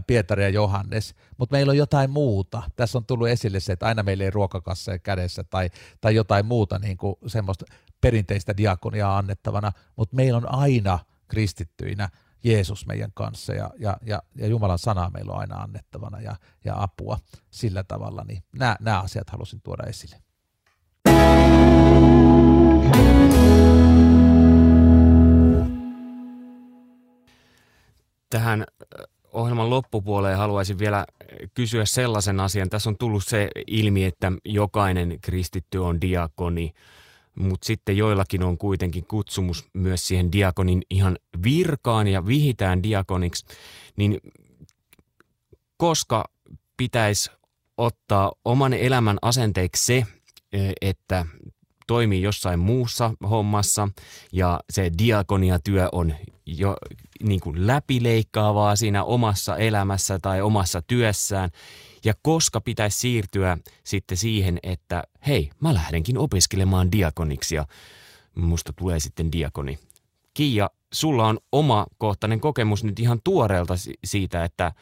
Pietari ja Johannes, mutta meillä on jotain muuta. Tässä on tullut esille se, että aina meillä ei ruokakassa kädessä tai, tai jotain muuta niin kuin semmoista perinteistä diakoniaa annettavana, mutta meillä on aina kristittyinä Jeesus meidän kanssa ja, ja, ja, ja Jumalan sana meillä on aina annettavana ja, ja apua sillä tavalla, niin nämä, nämä asiat halusin tuoda esille. Tähän ohjelman loppupuoleen haluaisin vielä kysyä sellaisen asian. Tässä on tullut se ilmi, että jokainen kristitty on diakoni mutta sitten joillakin on kuitenkin kutsumus myös siihen diakonin ihan virkaan ja vihitään diakoniksi, niin koska pitäisi ottaa oman elämän asenteeksi se, e, että toimii jossain muussa hommassa ja se diakoniatyö on jo niin kuin läpileikkaavaa siinä omassa elämässä tai omassa työssään ja koska pitäisi siirtyä sitten siihen, että hei, mä lähdenkin opiskelemaan diakoniksi ja musta tulee sitten diakoni. Kiia, sulla on oma kohtainen kokemus nyt ihan tuoreelta siitä, että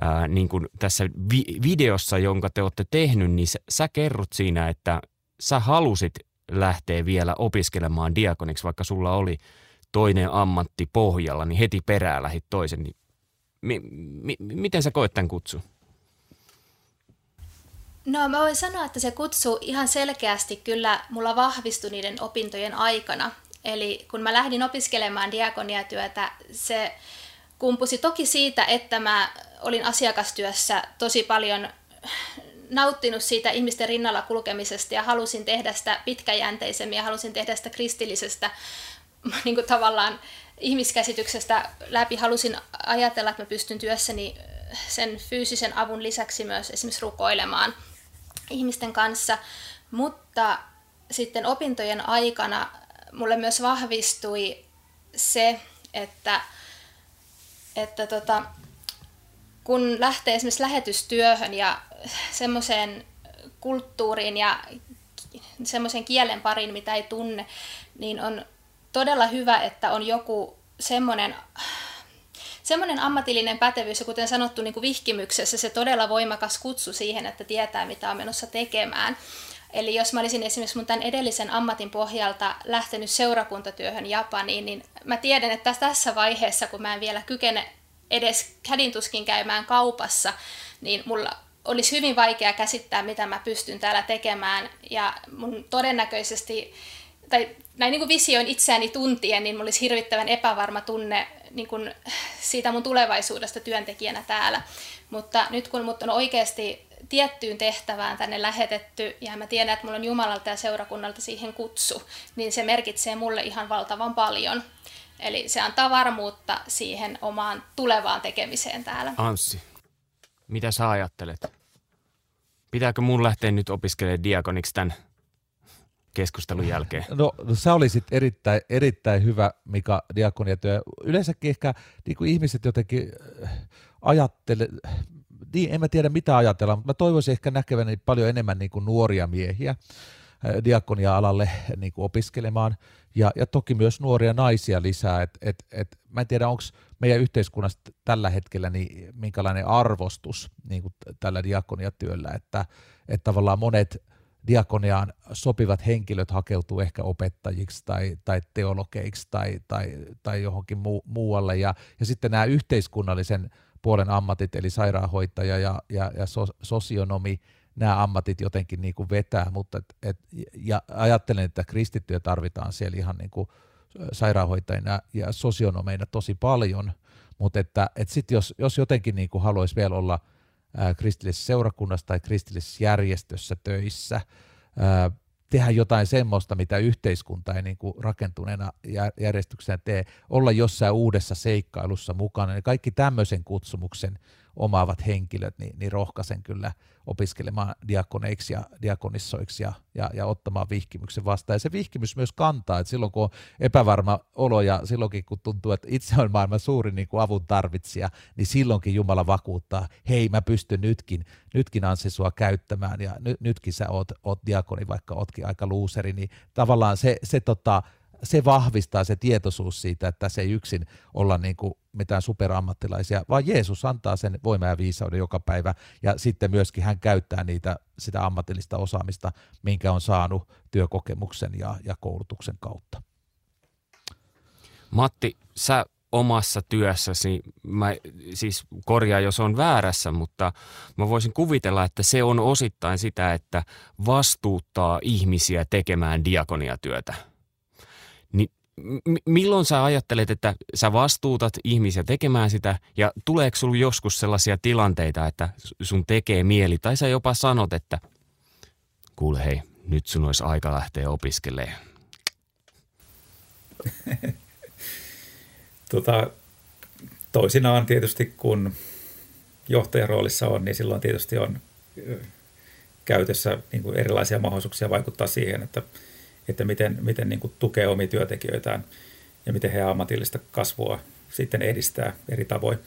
ää, niin kuin tässä vi- videossa, jonka te olette tehnyt, niin sä, sä kerrot siinä, että sä halusit lähteä vielä opiskelemaan diakoniksi, vaikka sulla oli toinen ammatti pohjalla, niin heti perään lähit toisen. Niin mi- mi- miten sä koet tämän kutsun? No mä voin sanoa, että se kutsu ihan selkeästi kyllä mulla vahvistui niiden opintojen aikana. Eli kun mä lähdin opiskelemaan diakoniatyötä, se kumpusi toki siitä, että mä olin asiakastyössä tosi paljon nauttinut siitä ihmisten rinnalla kulkemisesta ja halusin tehdä sitä pitkäjänteisemmin ja halusin tehdä sitä kristillisestä niin kuin tavallaan ihmiskäsityksestä läpi. Halusin ajatella, että mä pystyn työssäni sen fyysisen avun lisäksi myös esimerkiksi rukoilemaan – ihmisten kanssa, mutta sitten opintojen aikana mulle myös vahvistui se, että, että tota, kun lähtee esimerkiksi lähetystyöhön ja semmoiseen kulttuuriin ja semmoisen kielen parin, mitä ei tunne, niin on todella hyvä, että on joku semmoinen semmoinen ammatillinen pätevyys, ja kuten sanottu niin kuin vihkimyksessä, se todella voimakas kutsu siihen, että tietää, mitä on menossa tekemään. Eli jos mä olisin esimerkiksi mun tämän edellisen ammatin pohjalta lähtenyt seurakuntatyöhön Japaniin, niin mä tiedän, että tässä vaiheessa, kun mä en vielä kykene edes kädintuskin käymään kaupassa, niin mulla olisi hyvin vaikea käsittää, mitä mä pystyn täällä tekemään. Ja mun todennäköisesti, tai näin niin kuin visioin itseäni tuntien, niin mulla olisi hirvittävän epävarma tunne niin kuin siitä mun tulevaisuudesta työntekijänä täällä. Mutta nyt kun mut on oikeasti tiettyyn tehtävään tänne lähetetty ja mä tiedän, että mulla on Jumalalta ja seurakunnalta siihen kutsu, niin se merkitsee mulle ihan valtavan paljon. Eli se antaa varmuutta siihen omaan tulevaan tekemiseen täällä. Anssi, mitä sä ajattelet? Pitääkö mun lähteä nyt opiskelemaan diakoniksi tämän keskustelun jälkeen? No, no sä olisit erittäin, erittäin hyvä, Mika, diakoniatyö. Yleensäkin ehkä niin kuin ihmiset jotenkin äh, ajattele, niin en mä tiedä mitä ajatella, mutta mä toivoisin ehkä näkeväni paljon enemmän niin kuin nuoria miehiä, diakonia-alalle niin kuin opiskelemaan ja, ja toki myös nuoria naisia lisää. Et, et, et, mä en tiedä, onko meidän yhteiskunnassa tällä hetkellä niin minkälainen arvostus niin kuin tällä diakoniatyöllä, että, että tavallaan monet diakoniaan sopivat henkilöt hakeutuu ehkä opettajiksi tai, tai teologeiksi tai, tai, tai johonkin muu, muualle. Ja, ja sitten nämä yhteiskunnallisen puolen ammatit, eli sairaanhoitaja ja, ja, ja so, sosionomi, nämä ammatit jotenkin niin kuin vetää, mutta et, et, ja ajattelen, että kristittyjä tarvitaan siellä ihan niin kuin sairaanhoitajina ja sosionomeina tosi paljon, mutta että et sitten jos, jos jotenkin niin kuin haluaisi vielä olla kristillisessä seurakunnassa tai kristillisessä järjestössä töissä, tehdä jotain semmoista, mitä yhteiskunta ei niin kuin rakentuneena järjestyksenä tee, olla jossain uudessa seikkailussa mukana, niin kaikki tämmöisen kutsumuksen omaavat henkilöt, niin, niin rohkaisen kyllä opiskelemaan diakoneiksi ja diakonissoiksi ja, ja, ja ottamaan vihkimyksen vastaan. Ja se vihkimys myös kantaa, että silloin kun on epävarma olo ja silloinkin kun tuntuu, että itse on maailman suurin niin kuin avun tarvitsija, niin silloinkin Jumala vakuuttaa, hei mä pystyn nytkin, nytkin Ansi sua käyttämään ja ny, nytkin sä oot, oot diakoni, vaikka ootkin aika luuseri, niin tavallaan se, se tota, se vahvistaa se tietoisuus siitä, että se ei yksin olla niin kuin mitään superammattilaisia, vaan Jeesus antaa sen voimaa ja viisauden joka päivä ja sitten myöskin hän käyttää niitä, sitä ammatillista osaamista, minkä on saanut työkokemuksen ja, ja koulutuksen kautta. Matti, sä omassa työssäsi, mä siis korjaa jos on väärässä, mutta mä voisin kuvitella, että se on osittain sitä, että vastuuttaa ihmisiä tekemään diakoniatyötä milloin sä ajattelet, että sä vastuutat ihmisiä tekemään sitä ja tuleeko sulla joskus sellaisia tilanteita, että sun tekee mieli tai sä jopa sanot, että kuule hei, nyt sun olisi aika lähteä opiskelemaan? tota, toisinaan tietysti kun johtajan roolissa on, niin silloin tietysti on käytössä niin kuin erilaisia mahdollisuuksia vaikuttaa siihen, että – että miten, miten niin kuin tukee omia työntekijöitään ja miten he ammatillista kasvua sitten edistää eri tavoin.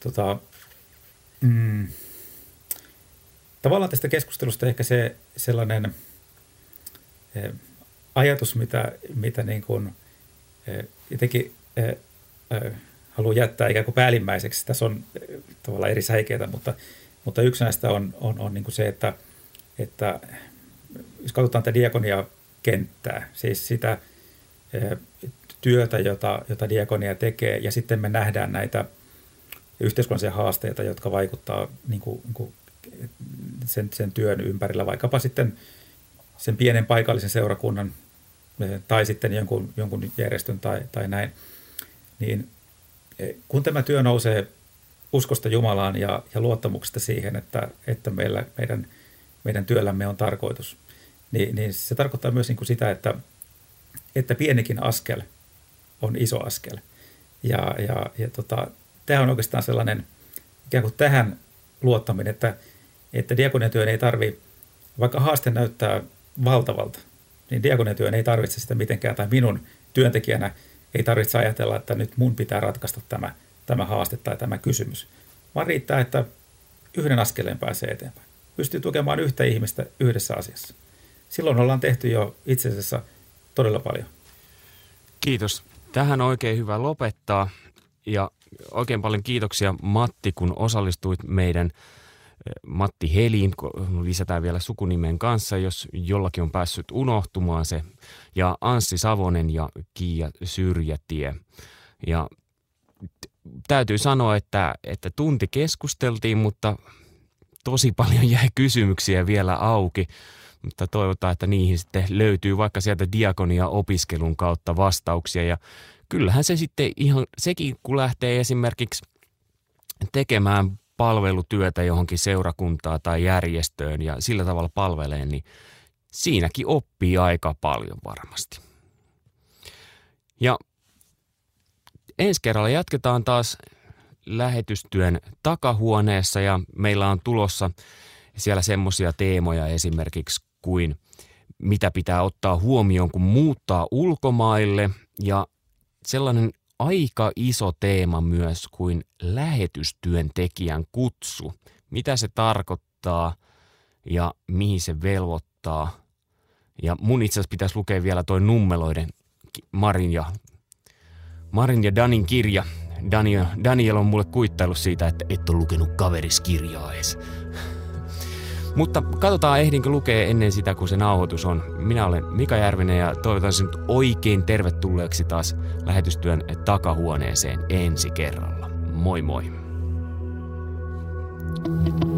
Tota, mm, tavallaan tästä keskustelusta ehkä se sellainen eh, ajatus, mitä, mitä niin kuin, eh, jotenkin eh, eh, haluan jättää ikään kuin päällimmäiseksi. Tässä on eh, tavallaan eri säikeitä, mutta, mutta yksi näistä on, on, on niin kuin se, että, että jos katsotaan tätä diakonia kenttää, siis sitä työtä, jota, jota diakonia tekee, ja sitten me nähdään näitä yhteiskunnallisia haasteita, jotka vaikuttaa niin kuin, niin kuin sen, sen työn ympärillä, vaikkapa sitten sen pienen paikallisen seurakunnan tai sitten jonkun, jonkun järjestön tai, tai näin, niin kun tämä työ nousee uskosta Jumalaan ja, ja luottamuksesta siihen, että, että meillä, meidän, meidän työllämme on tarkoitus, niin, niin se tarkoittaa myös niin kuin sitä, että, että pienikin askel on iso askel. Ja, ja, ja tota, tämä on oikeastaan sellainen ikään kuin tähän luottaminen, että, että diakoniatyön ei tarvi, vaikka haaste näyttää valtavalta, niin diakoniatyön ei tarvitse sitä mitenkään, tai minun työntekijänä ei tarvitse ajatella, että nyt mun pitää ratkaista tämä, tämä haaste tai tämä kysymys, vaan riittää, että yhden askeleen pääsee eteenpäin. Pystyy tukemaan yhtä ihmistä yhdessä asiassa silloin ollaan tehty jo itse asiassa todella paljon. Kiitos. Tähän oikein hyvä lopettaa ja oikein paljon kiitoksia Matti, kun osallistuit meidän eh, Matti Helin, lisätään vielä sukunimen kanssa, jos jollakin on päässyt unohtumaan se, ja Anssi Savonen ja Kiia Syrjätie. Ja täytyy sanoa, että, että tunti keskusteltiin, mutta tosi paljon jäi kysymyksiä vielä auki mutta toivotaan, että niihin sitten löytyy vaikka sieltä diakonia-opiskelun kautta vastauksia ja kyllähän se sitten ihan, sekin kun lähtee esimerkiksi tekemään palvelutyötä johonkin seurakuntaa tai järjestöön ja sillä tavalla palvelee, niin siinäkin oppii aika paljon varmasti. Ja ensi kerralla jatketaan taas lähetystyön takahuoneessa ja meillä on tulossa siellä semmoisia teemoja esimerkiksi kuin mitä pitää ottaa huomioon, kun muuttaa ulkomaille ja sellainen aika iso teema myös kuin lähetystyöntekijän kutsu. Mitä se tarkoittaa ja mihin se velvoittaa Ja mun itse asiassa pitäisi lukea vielä toi nummeloiden Marin ja, Marin ja Danin kirja. Daniel, Daniel on mulle kuittailut siitä, että et ole lukenut kaveriskirjaa edes. Mutta katsotaan ehdinkö lukea ennen sitä, kun se nauhoitus on. Minä olen Mika Järvinen ja toivotan sinut oikein tervetulleeksi taas lähetystyön takahuoneeseen ensi kerralla. Moi moi. thank you